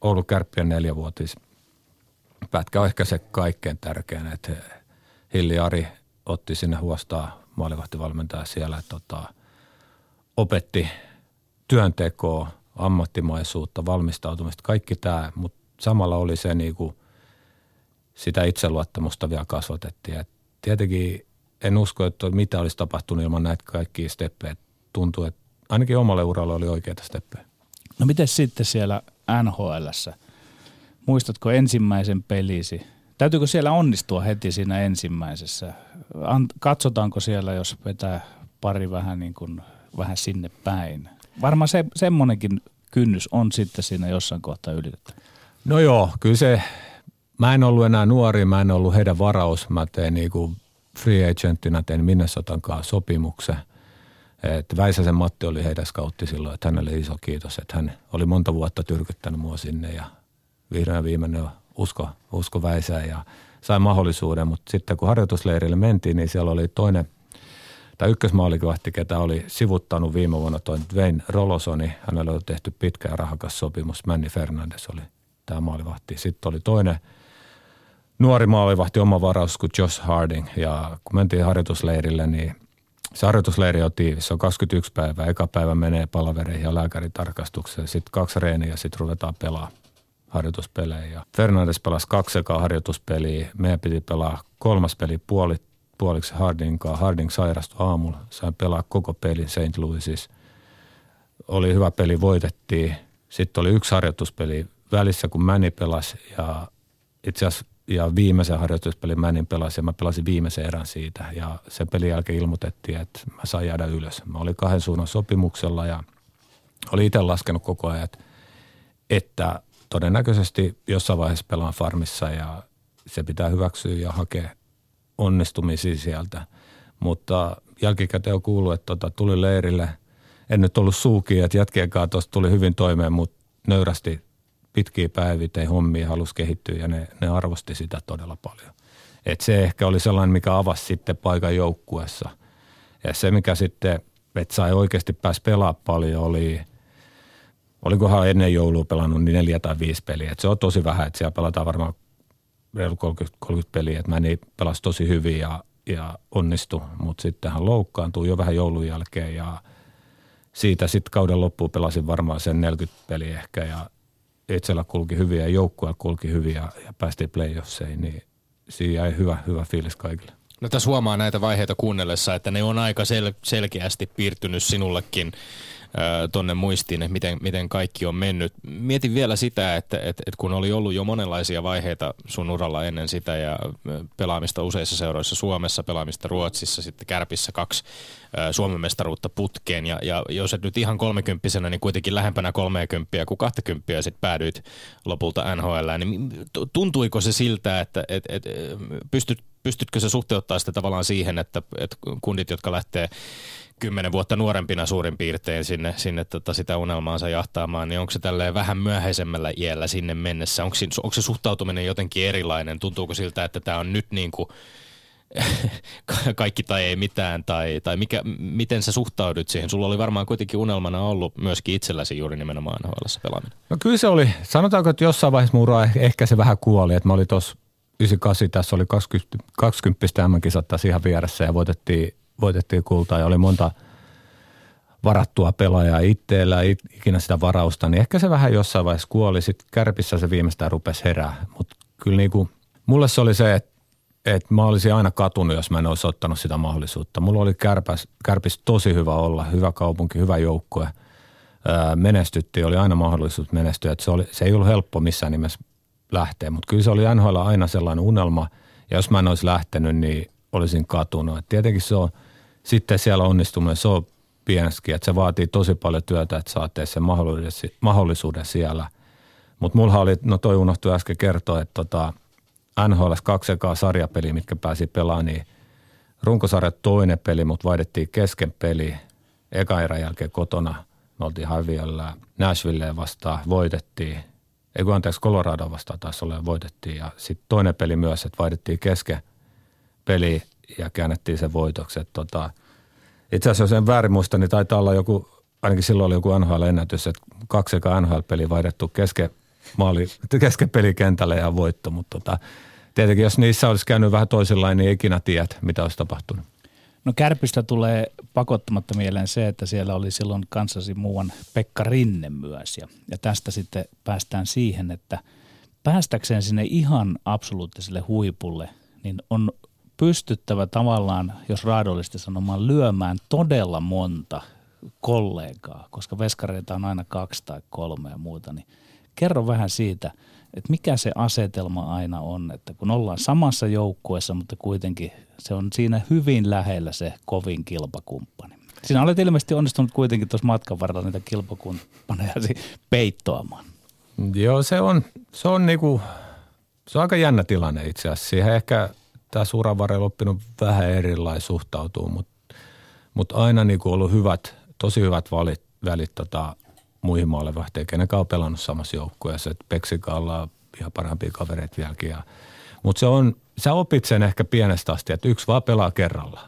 ollut kärppien neljävuotis pätkä on ehkä se kaikkein tärkein, että Hilli Ari otti sinne huostaa maalivahtivalmentaja siellä, tota, opetti työntekoa, ammattimaisuutta, valmistautumista, kaikki tämä, mutta samalla oli se niin kuin, sitä itseluottamusta vielä kasvatettiin. Et tietenkin en usko, että mitä olisi tapahtunut ilman näitä kaikkia steppejä. Tuntuu, että ainakin omalle uralle oli oikeita steppejä. No miten sitten siellä NHLssä – Muistatko ensimmäisen pelisi? Täytyykö siellä onnistua heti siinä ensimmäisessä? Katsotaanko siellä, jos vetää pari vähän, niin kuin, vähän sinne päin? Varmaan se, semmoinenkin kynnys on sitten siinä jossain kohtaa ylitetty. No joo, kyllä se, mä en ollut enää nuori, mä en ollut heidän varaus. Mä tein niin kuin free agentina, tein Minnesotan kanssa sopimuksen. Että Väisäsen Matti oli heidän scoutti silloin, että hänelle iso kiitos, että hän oli monta vuotta tyrkyttänyt mua sinne ja vihdoin viimeinen usko, usko väisää ja sai mahdollisuuden. Mutta sitten kun harjoitusleirille mentiin, niin siellä oli toinen, tai ykkösmaalikivahti, ketä oli sivuttanut viime vuonna toi Dwayne Rolosoni. Hänellä oli tehty pitkä ja rahakas sopimus. Manny Fernandes oli tämä maalivahti. Sitten oli toinen nuori maalivahti oma varaus kuin Josh Harding. Ja kun mentiin harjoitusleirille, niin se harjoitusleiri on tiivis. Se on 21 päivää. Eka päivä menee palavereihin ja lääkäritarkastukseen. Sitten kaksi reeniä ja sitten ruvetaan pelaamaan harjoituspelejä. Fernandes pelasi kaksi ekaa harjoituspeliä. Meidän piti pelaa kolmas peli puoli, puoliksi Hardinkaan. Harding sairastui aamulla. Sain pelaa koko peli St. Louisissa. Oli hyvä peli, voitettiin. Sitten oli yksi harjoituspeli välissä, kun Mäni pelasi ja itse asiassa ja viimeisen harjoituspelin Mänin pelasi ja mä pelasin viimeisen erän siitä. Ja sen pelin jälkeen ilmoitettiin, että mä sain jäädä ylös. Mä olin kahden suunnan sopimuksella ja oli itse laskenut koko ajan, että todennäköisesti jossain vaiheessa pelaan farmissa ja se pitää hyväksyä ja hakea onnistumisia sieltä. Mutta jälkikäteen on kuullut, että tota, tuli leirille. En nyt ollut suukin, että jätkien kanssa tuli hyvin toimeen, mutta nöyrästi pitkiä päiviä tein hommia, halusi kehittyä ja ne, ne arvosti sitä todella paljon. Et se ehkä oli sellainen, mikä avasi sitten paikan joukkuessa. Ja se, mikä sitten, että sai oikeasti pääs pelaa paljon, oli – olikohan ennen joulua pelannut niin neljä tai viisi peliä. Et se on tosi vähän, että siellä pelataan varmaan reilu 30, 30 peliä. Että mä niin pelasi tosi hyvin ja, ja onnistu, mutta sitten hän loukkaantui jo vähän joulun jälkeen ja siitä sitten kauden loppuun pelasin varmaan sen 40 peliä ehkä ja itsellä kulki hyvin ja joukkue kulki hyvin ja, ja päästiin playoffseihin, niin siinä jäi hyvä, hyvä fiilis kaikille. No tässä huomaa näitä vaiheita kuunnellessa, että ne on aika sel- selkeästi piirtynyt sinullekin tonne muistiin, että miten, miten kaikki on mennyt. Mietin vielä sitä, että, että, että kun oli ollut jo monenlaisia vaiheita sun uralla ennen sitä ja pelaamista useissa seuroissa Suomessa, pelaamista Ruotsissa, sitten Kärpissä kaksi Suomen mestaruutta putkeen ja, ja jos et nyt ihan kolmekymppisenä, niin kuitenkin lähempänä kolmekymppiä kuin kahtakymppiä sitten päädyit lopulta NHL, niin tuntuiko se siltä, että et, et, pystyt, pystytkö se suhteuttaa sitä tavallaan siihen, että, että kundit, jotka lähtee kymmenen vuotta nuorempina suurin piirtein sinne, sinne tota sitä unelmaansa jahtaamaan, niin onko se tälleen vähän myöhäisemmällä iällä sinne mennessä? Onko, onko se suhtautuminen jotenkin erilainen? Tuntuuko siltä, että tämä on nyt niin kuin kaikki tai ei mitään, tai, tai mikä, miten sä suhtaudut siihen? Sulla oli varmaan kuitenkin unelmana ollut myöskin itselläsi juuri nimenomaan nhl pelaaminen. No kyllä se oli. Sanotaanko, että jossain vaiheessa muuraa eh- ehkä se vähän kuoli, että mä olin tuossa 98, tässä oli 20, 20 MM-kisat tässä ihan vieressä ja voitettiin, voitettiin kultaa ja oli monta varattua pelaajaa itteellä, ikinä sitä varausta, niin ehkä se vähän jossain vaiheessa kuoli. Sitten kärpissä se viimeistään rupesi herää, mutta kyllä niin kuin, mulle se oli se, että että mä olisin aina katunut, jos mä en olisi ottanut sitä mahdollisuutta. Mulla oli kärpäs, kärpis tosi hyvä olla, hyvä kaupunki, hyvä joukkue. Menestyttiin, oli aina mahdollisuus menestyä. Että se, oli, se ei ollut helppo missään nimessä lähteä, mutta kyllä se oli NHL aina sellainen unelma. Ja jos mä en olisi lähtenyt, niin olisin katunut. Et tietenkin se on, sitten siellä onnistuminen, se on pieneskin, että se vaatii tosi paljon työtä, että saatte sen mahdollisuuden, siellä. Mutta mulla oli, no toi unohtui äsken kertoa, että tota, NHL kaksi ekaa sarjapeliä, mitkä pääsi pelaamaan, niin runkosarja toinen peli, mutta vaihdettiin kesken peli. Eka erän jälkeen kotona me oltiin Haviolla Nashvilleen vastaan, voitettiin. Ei kun anteeksi, Colorado vastaan taas ole voitettiin. Ja sitten toinen peli myös, että vaihdettiin kesken peli ja käännettiin sen voitoksi. tota, itse asiassa jos en väärin muista, niin taitaa olla joku, ainakin silloin oli joku NHL-ennätys, että kaksi eka NHL-peliä vaihdettu kesken maali, kesken pelikentälle ja voitto, mutta tota, tietenkin jos niissä olisi käynyt vähän toisenlainen, niin ikinä tiedät, mitä olisi tapahtunut. No Kärpistä tulee pakottamatta mieleen se, että siellä oli silloin kanssasi muuan Pekka Rinne myös. Ja, ja tästä sitten päästään siihen, että päästäkseen sinne ihan absoluuttiselle huipulle, niin on pystyttävä tavallaan, jos raadollisesti sanomaan, lyömään todella monta kollegaa, koska veskareita on aina kaksi tai kolme ja muuta, niin kerro vähän siitä – että mikä se asetelma aina on, että kun ollaan samassa joukkueessa, mutta kuitenkin se on siinä hyvin lähellä se kovin kilpakumppani. Sinä olet ilmeisesti onnistunut kuitenkin tuossa matkan varrella niitä kilpakumppaneja peittoamaan. Joo, se on, se on niinku, se on aika jännä tilanne itse asiassa. Siihen ehkä tämä suuran varrella oppinut vähän erilainen suhtautuu, mutta, mutta aina niinku ollut hyvät, tosi hyvät valit, välit tota, muihin maalevahteihin, kenen on pelannut samassa joukkueessa. Peksikalla ihan parhaimpia kavereita vieläkin. Mutta se on, sä opit sen ehkä pienestä asti, että yksi vaan pelaa kerralla.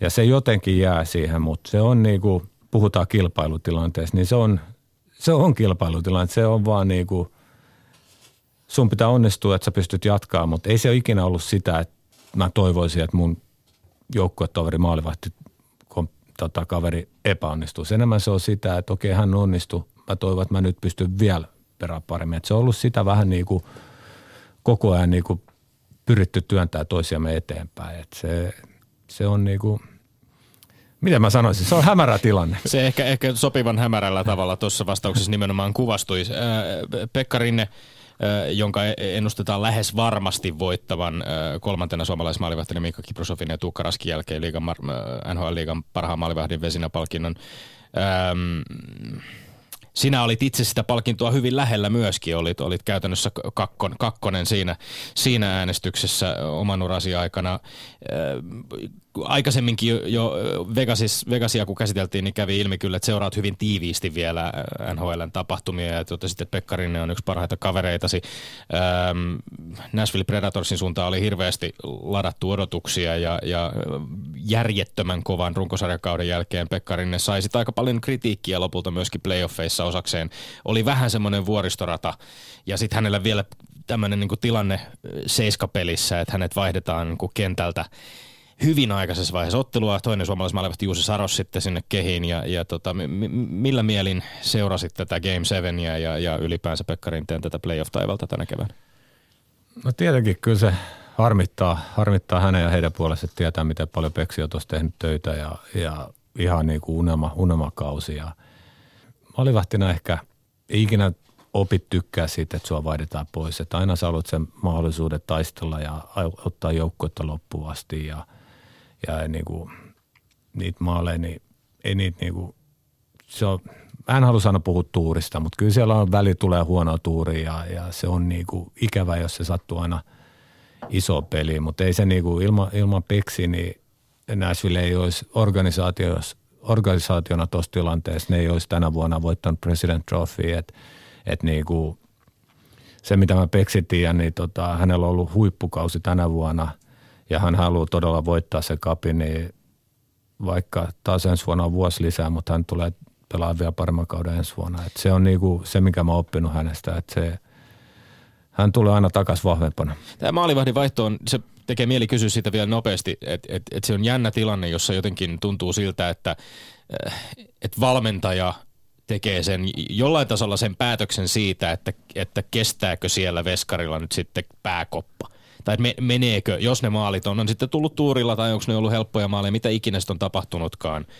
Ja se jotenkin jää siihen, mutta se on niin kuin, puhutaan kilpailutilanteessa, niin se on, se on kilpailutilanne. Se on vaan niin kuin, sun pitää onnistua, että sä pystyt jatkaa, mutta ei se ole ikinä ollut sitä, että mä toivoisin, että mun joukkuetoveri maalivahti tota, kaveri epäonnistuu. Enemmän se on sitä, että okei hän onnistui. Mä toivon, että mä nyt pystyn vielä perään paremmin. Et se on ollut sitä vähän niin kuin koko ajan niin kuin pyritty työntää toisiamme eteenpäin. Et se, se on niin kuin, miten mä sanoisin, se on hämärä tilanne. Se ehkä, ehkä sopivan hämärällä tavalla tuossa vastauksessa nimenomaan kuvastui. Pekka Rinne – jonka ennustetaan lähes varmasti voittavan kolmantena suomalaismaalivahtina Mikko Kiprosofin ja Tuukka Raskin jälkeen liigan, NHL-liigan parhaan maalivahdin vesinäpalkinnon. Ähm, sinä olit itse sitä palkintoa hyvin lähellä myöskin, olit, olit käytännössä kakkon, kakkonen siinä, siinä äänestyksessä oman urasi aikana. Aikaisemminkin jo Vegasis, Vegasia kun käsiteltiin, niin kävi ilmi kyllä, että seuraat hyvin tiiviisti vielä NHLn tapahtumia ja totesit, että Pekkarinen on yksi parhaita kavereitasi. Ähm, Nashville Predatorsin suuntaan oli hirveästi ladattu odotuksia ja, ja järjettömän kovan runkosarjakauden jälkeen Pekkarinen sai sitä aika paljon kritiikkiä lopulta myöskin playoffeissa osakseen. Oli vähän semmoinen vuoristorata ja sitten hänellä vielä tämmöinen niin tilanne seiskapelissä, että hänet vaihdetaan niin kentältä hyvin aikaisessa vaiheessa ottelua. Toinen suomalaismaalivahti Juusi Saros sitten sinne kehiin ja, ja tota, m- millä mielin seurasit tätä Game 7 ja, ja, ja ylipäänsä Pekka Rinteen tätä playoff-taivalta tänä keväänä? No tietenkin kyllä se harmittaa, harmittaa hänen ja heidän puolesta, tietää miten paljon Peksi on tuossa tehnyt töitä ja, ja ihan niin kuin unelma, unelmakausi. Ja maalivahtina ehkä ei ikinä opit tykkää siitä, että sua vaihdetaan pois. Että aina sä sen mahdollisuuden taistella ja ottaa joukkuetta loppuun asti ja, ja niin kuin, niitä maaleja, niin ei niitä niin kuin, se on, mä en halua sanoa puhua tuurista, mutta kyllä siellä on väli tulee huono tuuri ja, ja se on niin kuin ikävä, jos se sattuu aina iso peli, mutta ei se niin kuin ilman, ilman peksi, niin Nashville ei olisi organisaatiossa organisaationa tuossa tilanteessa, ne ei olisi tänä vuonna voittanut President Trophy, että et niinku, se mitä mä Peksi tiedän, niin tota, hänellä on ollut huippukausi tänä vuonna ja hän haluaa todella voittaa se kapi, niin vaikka taas ensi vuonna on vuosi lisää, mutta hän tulee pelaa vielä paremman kauden ensi vuonna. Et se on niinku se, mikä mä oon oppinut hänestä, että se, hän tulee aina takaisin vahvempana. Tämä maalivahdin vaihto on, se tekee mieli kysyä siitä vielä nopeasti, että et, et se on jännä tilanne, jossa jotenkin tuntuu siltä, että äh, et valmentaja tekee sen jollain tasolla sen päätöksen siitä, että, että kestääkö siellä veskarilla nyt sitten pääkoppa. Tai että meneekö, jos ne maalit on, on sitten tullut tuurilla tai onko ne ollut helppoja maaleja, mitä ikinä sitten on tapahtunutkaan –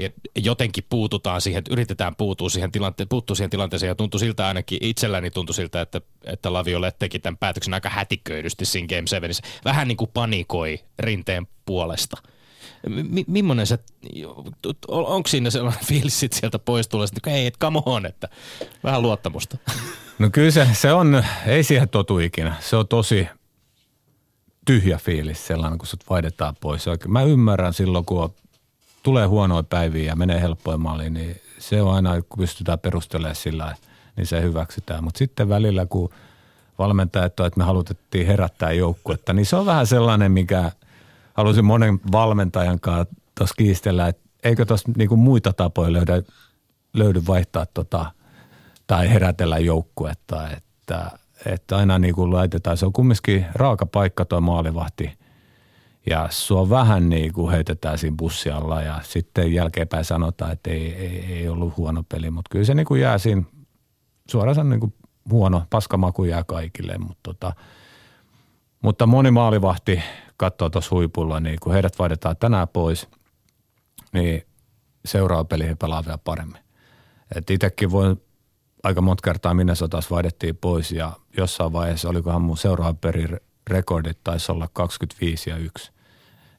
niin jotenkin puututaan siihen, yritetään puuttua siihen, tilante- puuttua siihen tilanteeseen ja tuntui siltä ainakin, itselläni tuntui siltä, että, että Laviolle teki tämän päätöksen aika hätiköidysti siinä Game 7. Vähän niin kuin panikoi rinteen puolesta. M- se, onko siinä sellainen fiilis sit sieltä pois tulee, että ei, et come on, että vähän luottamusta. No kyllä se, se on, ei siihen totu ikinä. Se on tosi tyhjä fiilis sellainen, kun sut vaihdetaan pois. Mä ymmärrän silloin, kun tulee huonoja päiviä ja menee helppoin maaliin, niin se on aina, kun pystytään perustelemaan sillä, niin se hyväksytään. Mutta sitten välillä, kun valmentajat on, että me halutettiin herättää joukkuetta, niin se on vähän sellainen, mikä halusin monen valmentajan kanssa tuossa kiistellä, että eikö tuossa niinku muita tapoja löydä, löydy vaihtaa tota, tai herätellä joukkuetta, että, että aina niin kuin laitetaan, se on kumminkin raaka paikka tuo maalivahti – ja sua vähän niin kuin heitetään siinä bussialla ja sitten jälkeenpäin sanotaan, että ei, ei, ei ollut huono peli, mutta kyllä se niin kuin jää siinä suoraan niin kuin huono, paskamaku jää kaikille, mutta, tota, mutta moni maalivahti katsoo tuossa huipulla, niin kun heidät vaihdetaan tänään pois, niin seuraava peli he pelaa vielä paremmin. Et itsekin voin aika monta kertaa Minnesotas vaihdettiin pois ja jossain vaiheessa olikohan mun seuraava peri rekordit taisi olla 25 ja 1.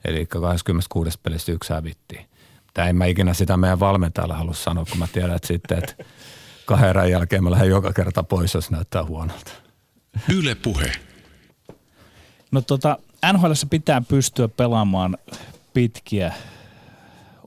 Eli 26 pelistä yksi hävittiin. Tämä en mä ikinä sitä meidän valmentajalle halua sanoa, kun mä tiedän, että sitten, että kahden erän jälkeen mä lähden joka kerta pois, jos näyttää huonolta. Yle puhe. No tota, NHL pitää pystyä pelaamaan pitkiä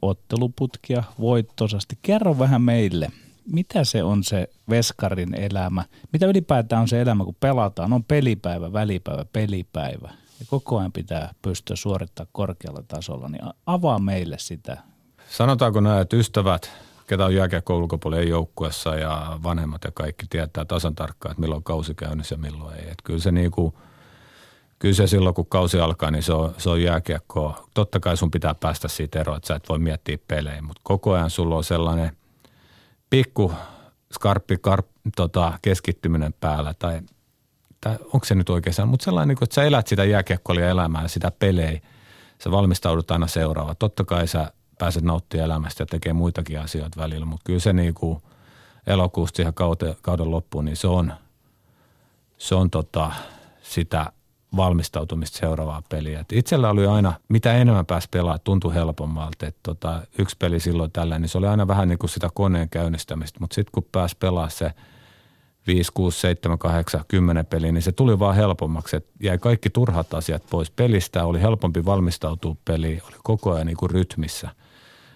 otteluputkia voittosasti. Kerro vähän meille, mitä se on se veskarin elämä? Mitä ylipäätään on se elämä, kun pelataan? On pelipäivä, välipäivä, pelipäivä. Ja koko ajan pitää pystyä suorittamaan korkealla tasolla. Niin avaa meille sitä. Sanotaanko näin, että ystävät, ketä on jääkiekko ulkopuolella joukkuessa ja vanhemmat ja kaikki tietää tasan tarkkaan, että milloin kausi käynnissä ja milloin ei. Että kyllä se niinku, kyllä se silloin, kun kausi alkaa, niin se on, se on jääkiekkoa. Totta kai sun pitää päästä siitä eroon, että sä et voi miettiä pelejä, mutta koko ajan sulla on sellainen – pikku skarppi karp, tota, keskittyminen päällä tai, tai onko se nyt oikein mutta sellainen, niin kuin, että sä elät sitä jääkiekkoilia elämää, sitä pelejä, sä valmistaudut aina seuraava. Totta kai sä pääset nauttimaan elämästä ja tekee muitakin asioita välillä, mutta kyllä se niin kuin elokuusta siihen kauden, kauden loppuun, niin se on, se on tota, sitä – valmistautumista seuraavaa peliä. Et itsellä oli aina, mitä enemmän pääsi pelaamaan, tuntui helpommalta. Et tota, yksi peli silloin tällä, niin se oli aina vähän niin kuin sitä koneen käynnistämistä. Mutta sitten kun pääsi pelaamaan se 5, 6, 7, 8, 10 peliä, niin se tuli vaan helpommaksi. Et jäi kaikki turhat asiat pois pelistä, oli helpompi valmistautua peliin, oli koko ajan niin kuin rytmissä.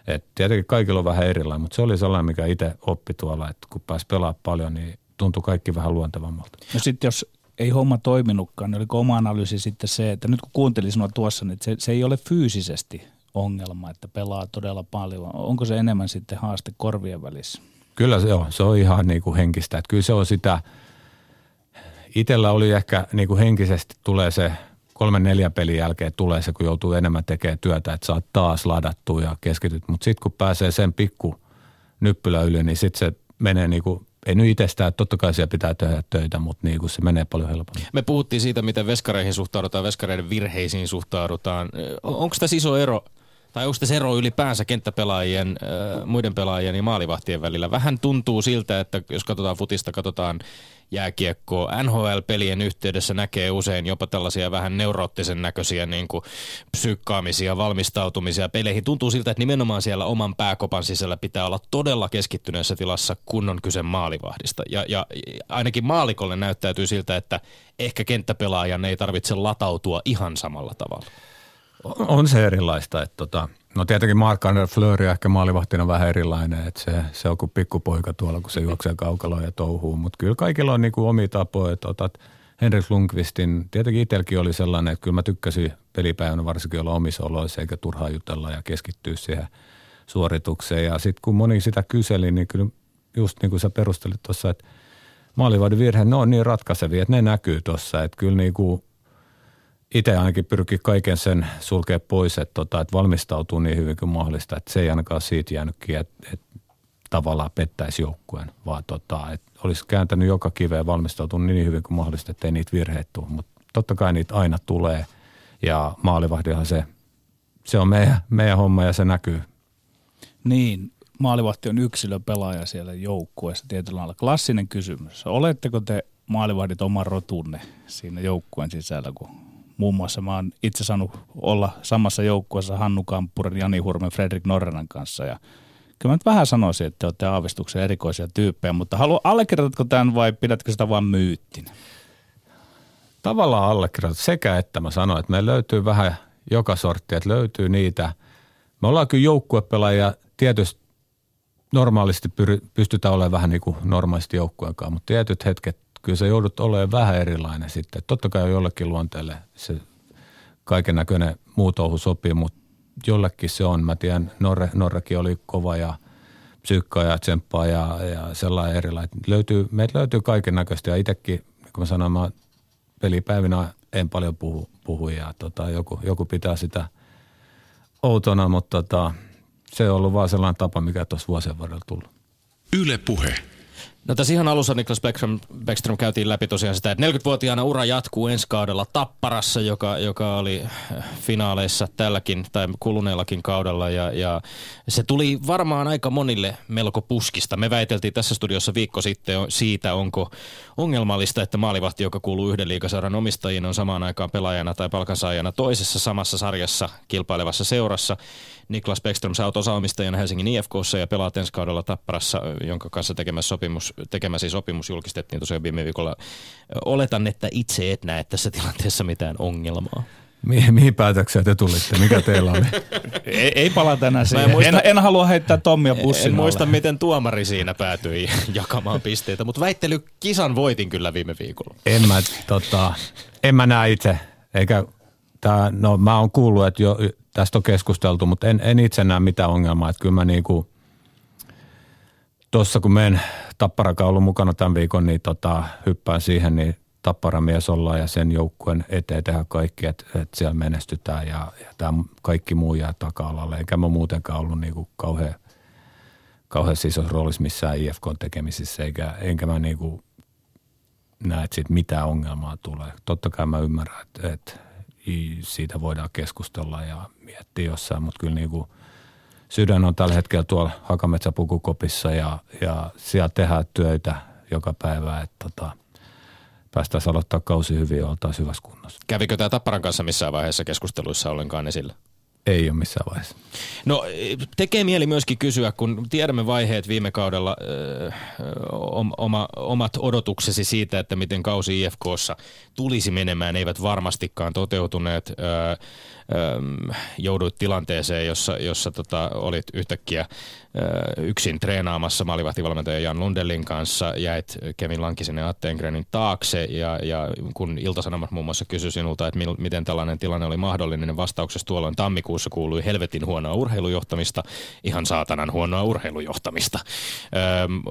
Et tietenkin kaikilla on vähän erilainen, mutta se oli sellainen, mikä itse oppi tuolla, että kun pääsi pelaamaan paljon, niin tuntui kaikki vähän luontevammalta. No sitten jos ei homma toiminutkaan, niin oliko oma analyysi sitten se, että nyt kun kuuntelin sinua tuossa, niin se, se ei ole fyysisesti ongelma, että pelaa todella paljon. Onko se enemmän sitten haaste korvien välissä? Kyllä se on. Se on ihan niin kuin henkistä. Että kyllä se on sitä, itsellä oli ehkä niin kuin henkisesti tulee se kolmen neljä pelin jälkeen tulee se, kun joutuu enemmän tekemään työtä, että saat taas ladattua ja keskityt. Mutta sitten kun pääsee sen pikku nyppylä yli, niin sitten se menee niin kuin ei nyt itsestään, totta kai siellä pitää tehdä töitä, mutta niin kuin se menee paljon helpommin. Me puhuttiin siitä, miten veskareihin suhtaudutaan, veskareiden virheisiin suhtaudutaan. Onko tässä iso ero Tai onko se ero ylipäänsä kenttäpelaajien, äh, muiden pelaajien ja maalivahtien välillä? Vähän tuntuu siltä, että jos katsotaan futista, katsotaan jääkiekkoa. NHL-pelien yhteydessä näkee usein jopa tällaisia vähän neuroottisen näköisiä niin kuin psyykkaamisia, valmistautumisia peleihin. Tuntuu siltä, että nimenomaan siellä oman pääkopan sisällä pitää olla todella keskittyneessä tilassa, kun on kyse maalivahdista. Ja, ja ainakin maalikolle näyttäytyy siltä, että ehkä kenttäpelaajan ei tarvitse latautua ihan samalla tavalla. On se erilaista. Että tota, no tietenkin Mark Ander Fleury ehkä maalivahtina vähän erilainen. Että se, se on kuin pikkupoika tuolla, kun se juoksee kaukaloa ja touhuu. Mutta kyllä kaikilla on niinku omia tapoja. Että otat Henrik Lundqvistin, tietenkin itselläkin oli sellainen, että kyllä mä tykkäsin pelipäivänä varsinkin olla omissa oloissa eikä turhaa jutella ja keskittyä siihen suoritukseen. Ja sitten kun moni sitä kyseli, niin kyllä just niin kuin sä perustelit tuossa, että maalivahdin virheet, ne on niin ratkaisevia, että ne näkyy tuossa. Että kyllä niin kuin itse ainakin pyrkii kaiken sen sulkea pois, että, tota, että valmistautuu niin hyvin kuin mahdollista, että se ei ainakaan siitä jäänyt että, että tavallaan pettäisi joukkueen, vaan tota, että olisi kääntänyt joka kiveen valmistautunut niin hyvin kuin mahdollista, että ei niitä virheitä tule. Mutta totta kai niitä aina tulee ja maalivahdihan se, se on meidän, meidän homma ja se näkyy. Niin, maalivahti on yksilöpelaaja siellä joukkueessa tietyllä lailla. Klassinen kysymys. Oletteko te maalivahdit oman rotunne siinä joukkueen sisällä, kun muun muassa mä oon itse saanut olla samassa joukkueessa Hannu Kamppuren, Jani Hurmen, Fredrik Norrenan kanssa ja kyllä mä nyt vähän sanoisin, että te olette aavistuksen erikoisia tyyppejä, mutta haluan, allekirjoitatko tämän vai pidätkö sitä vain myyttinä? Tavallaan allekirjoitat sekä että mä sanoin, että me löytyy vähän joka sortti, että löytyy niitä. Me ollaan kyllä joukkuepelaajia tietysti normaalisti pystytään olemaan vähän niin kuin normaalisti joukkueenkaan, mutta tietyt hetket kyllä se joudut olemaan vähän erilainen sitten. Totta kai jollekin luonteelle se kaiken näköinen muu touhu sopii, mutta jollekin se on. Mä tiedän, Norre, Norrekin oli kova ja psyykkaa ja tsemppaa ja, ja sellainen erilainen. Löytyy, meitä löytyy kaiken näköistä ja itsekin, niin kuin mä sanoin, mä pelipäivinä en paljon puhu, puhu ja tota, joku, joku pitää sitä outona, mutta tota, se on ollut vaan sellainen tapa, mikä tuossa vuosien varrella tullut. Yle Puhe. No tässä ihan alussa Niklas Beckström, Beckström käytiin läpi tosiaan sitä, että 40-vuotiaana ura jatkuu ensi kaudella Tapparassa, joka, joka oli äh, finaaleissa tälläkin tai kuluneellakin kaudella ja, ja se tuli varmaan aika monille melko puskista. Me väiteltiin tässä studiossa viikko sitten siitä, onko ongelmallista, että maalivahti, joka kuuluu yhden liikasarjan omistajiin, on samaan aikaan pelaajana tai palkansaajana toisessa samassa sarjassa kilpailevassa seurassa. Niklas Beckström, sä oot osaomistajana Helsingin IFKssa ja pelaat ensi kaudella Tapparassa, jonka kanssa tekemässä sopimus, tekemäsi sopimus julkistettiin tosiaan viime viikolla. Oletan, että itse et näe tässä tilanteessa mitään ongelmaa. Mihin, mihin päätökseen te tulitte? Mikä teillä oli? ei, ei palata enää siihen. En, muista, en, en halua heittää Tommia bussin En muista, miten tuomari siinä päätyi jakamaan pisteitä, mutta väittely kisan voitin kyllä viime viikolla. En mä, tota, en mä näe itse, eikä tää, no mä oon kuullut, että jo, tästä on keskusteltu, mutta en, en itse näe mitään ongelmaa. Että kyllä mä niinku, tuossa kun menen Tapparaka ollut mukana tämän viikon, niin tota, hyppään siihen, niin Tapparamies ollaan ja sen joukkueen eteen tehdä kaikki, että, että siellä menestytään ja, ja tämä kaikki muu jää taka-alalle. Eikä mä muutenkaan ollut niinku kauhean, kauhean isossa roolissa missään IFK-tekemisissä, eikä, enkä mä niinku näe, että siitä mitään ongelmaa tulee. Totta kai mä ymmärrän, että, että siitä voidaan keskustella ja miettiä jossain, mutta kyllä niin kuin sydän on tällä hetkellä tuolla Hakametsäpukukopissa ja, ja siellä tehdään työtä joka päivä, että tota, päästäisiin aloittaa kausi hyvin ja oltaisiin hyvässä kunnossa. Kävikö tämä Tapparan kanssa missään vaiheessa keskusteluissa ollenkaan esillä? Ei ole missään vaiheessa. No tekee mieli myöskin kysyä, kun tiedämme vaiheet viime kaudella, ö, oma, omat odotuksesi siitä, että miten kausi IFKssa tulisi menemään, eivät varmastikaan toteutuneet. Ö, jouduit tilanteeseen, jossa, jossa tota, olit yhtäkkiä yksin treenaamassa maalivahtivalmentaja Jan Lundelin kanssa, jäit Kevin Lankisen ja Atteengrenin taakse ja, ja kun Iltasanomat muun muassa kysyi sinulta, että mil, miten tällainen tilanne oli mahdollinen, niin vastauksessa tuolloin tammikuussa kuului helvetin huonoa urheilujohtamista, ihan saatanan huonoa urheilujohtamista. Öm,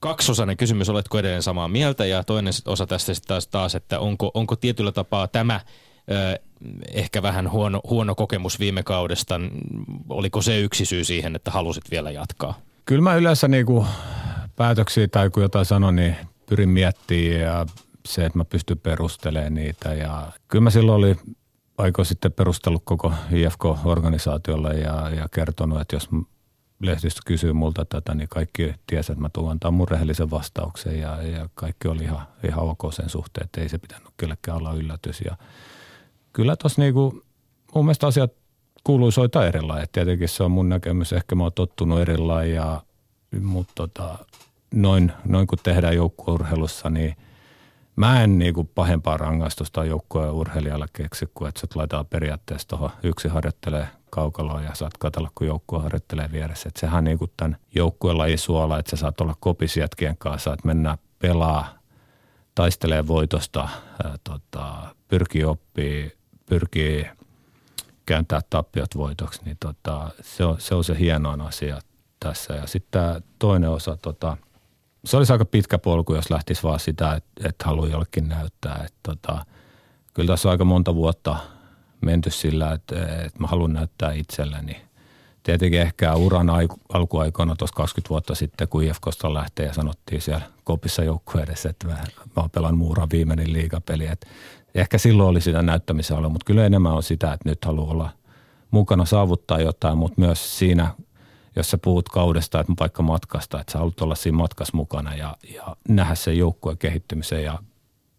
kaksosainen kysymys, oletko edelleen samaa mieltä ja toinen osa tästä taas, taas, että onko, onko tietyllä tapaa tämä ehkä vähän huono, huono kokemus viime kaudesta. Oliko se yksi syy siihen, että halusit vielä jatkaa? Kyllä mä yleensä niinku päätöksiä tai kun jotain sanon, niin pyrin miettimään ja se, että mä pystyn perustelemaan niitä. Ja kyllä mä silloin oli aiko sitten perustellut koko IFK-organisaatiolle ja, ja kertonut, että jos lehdistö kysyy multa tätä, niin kaikki tiesi, että mä tuun antaa mun rehellisen vastauksen ja, ja kaikki oli ihan, ihan ok sen suhteen, että ei se pitänyt kellekään olla yllätys. Ja kyllä tuossa niinku, mun mielestä asiat kuuluu soita erilainen. Tietenkin se on mun näkemys, ehkä mä oon tottunut erilainen, ja, mutta tota, noin, noin kun tehdään joukkueurheilussa, niin mä en niinku pahempaa rangaistusta joukkueen urheilijalle keksi, kuin että sut laitetaan periaatteessa tuohon yksi harjoittelee kaukaloon ja saat katsella, kun joukkue harjoittelee vieressä. Et sehän niinku tämän joukkueen laji suola, että sä saat olla kopisjätkien kanssa, että mennä pelaa, taistelee voitosta, ää, tota, pyrkii oppii, pyrkii kääntää tappiot voitoksi, niin tota, se, on, se on se hienoin asia tässä. Ja sitten toinen osa, tota, se olisi aika pitkä polku, jos lähtisi vaan sitä, että, että haluaa jollekin näyttää. Että, tota, kyllä tässä on aika monta vuotta menty sillä, että, että mä haluan näyttää itselleni. Tietenkin ehkä uran alkuaikoina tuossa 20 vuotta sitten, kun IFKosta lähtee ja sanottiin siellä kopissa joukkueessa, että mä, mä oon pelannut muuran viimeinen liigapeli. Että ehkä silloin oli sitä näyttämisen olo, mutta kyllä enemmän on sitä, että nyt haluaa olla mukana saavuttaa jotain, mutta myös siinä, jos sä puhut kaudesta, että vaikka matkasta, että sä haluat olla siinä matkassa mukana ja, ja nähdä sen joukkueen kehittymisen ja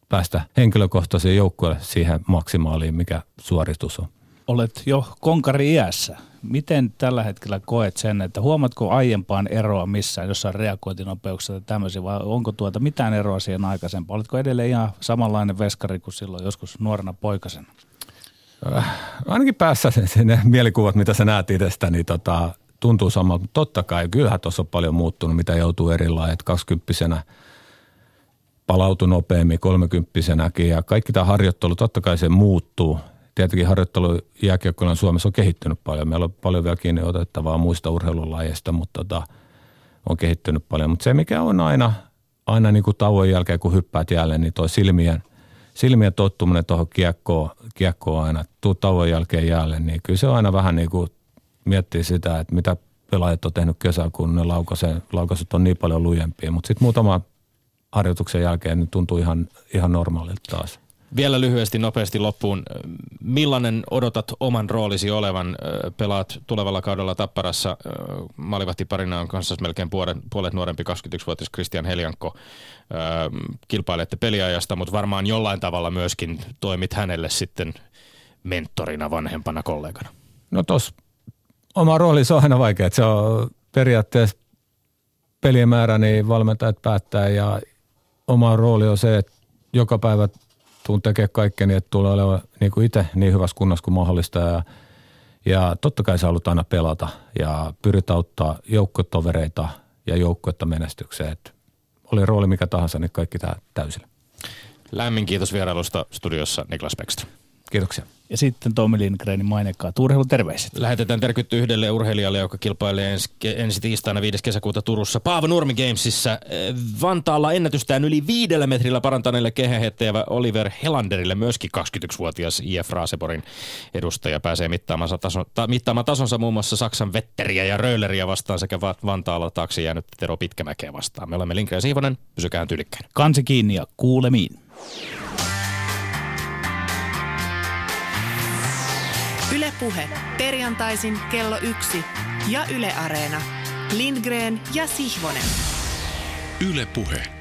päästä henkilökohtaisen joukkueelle siihen maksimaaliin, mikä suoritus on. Olet jo konkari iässä. Miten tällä hetkellä koet sen, että huomatko aiempaan eroa missään jossain reagointinopeuksessa tai tämmöisiä, vai onko tuota mitään eroa siihen aikaisempaan? Oletko edelleen ihan samanlainen veskari kuin silloin joskus nuorena poikasena? Äh, ainakin päässä ne mielikuvat, mitä sä näet itsestä, niin tota, tuntuu samalta. Totta kai, kyllähän tuossa on paljon muuttunut, mitä joutuu erilainen. Kaksikymppisenä palautui nopeammin, kolmekymppisenäkin ja kaikki tämä harjoittelu, totta kai se muuttuu – tietenkin harjoittelu jääkiekkoilla Suomessa on kehittynyt paljon. Meillä on paljon vielä kiinni otettavaa muista urheilulajeista, mutta tota, on kehittynyt paljon. Mutta se, mikä on aina, aina niin kuin tauon jälkeen, kun hyppäät jälleen, niin tuo silmien, silmien tottuminen tuohon kiekkoon, kiekkoon aina, tuu tauon jälkeen jälleen, niin kyllä se on aina vähän niin kuin miettii sitä, että mitä pelaajat on tehnyt kesällä, kun ne laukaisut on niin paljon lujempia. Mutta sitten muutama harjoituksen jälkeen niin tuntuu ihan, ihan normaalilta taas. Vielä lyhyesti nopeasti loppuun. Millainen odotat oman roolisi olevan? Pelaat tulevalla kaudella Tapparassa. Malivahtiparina on kanssa melkein puolet, puolet nuorempi 21-vuotias Christian Heljankko. Kilpailette peliajasta, mutta varmaan jollain tavalla myöskin toimit hänelle sitten mentorina, vanhempana kollegana. No tos oma rooli se on aina vaikea. Se on periaatteessa pelien määrä, niin valmentajat päättää ja oma rooli on se, että joka päivä tuun tekemään kaikkeni, että tulee olemaan niin kuin itse niin hyvässä kunnossa kuin mahdollista ja, ja totta kai sä haluat aina pelata ja pyrit auttaa joukkotovereita ja joukkuetta menestykseen. Että oli rooli mikä tahansa, niin kaikki tämä täysillä. Lämmin kiitos vierailusta studiossa Niklas Beckström. Kiitoksia. Ja sitten Tomi Lindgrenin mainekkaa urheilun terveiset. Lähetetään terkytty yhdelle urheilijalle, joka kilpailee ensi, ensi tiistaina 5. kesäkuuta Turussa Paavo Nurmi Gamesissa. Eh, Vantaalla ennätystään yli viidellä metrillä parantaneelle kehähettäjä Oliver Helanderille myöskin 21-vuotias IF Raaseporin edustaja pääsee mittaamaan, tason, ta, mittaamaan tasonsa muun muassa Saksan Vetteriä ja Rölleriä vastaan sekä Vantaalla taakse jäänyt Tero Pitkämäkeä vastaan. Me olemme Lindgren Siivonen, pysykää tyylikkäin. Kansi kiinni ja kuulemiin. Ylepuhe perjantaisin kello yksi ja Yle Areena. Lindgren ja Sihvonen. Ylepuhe.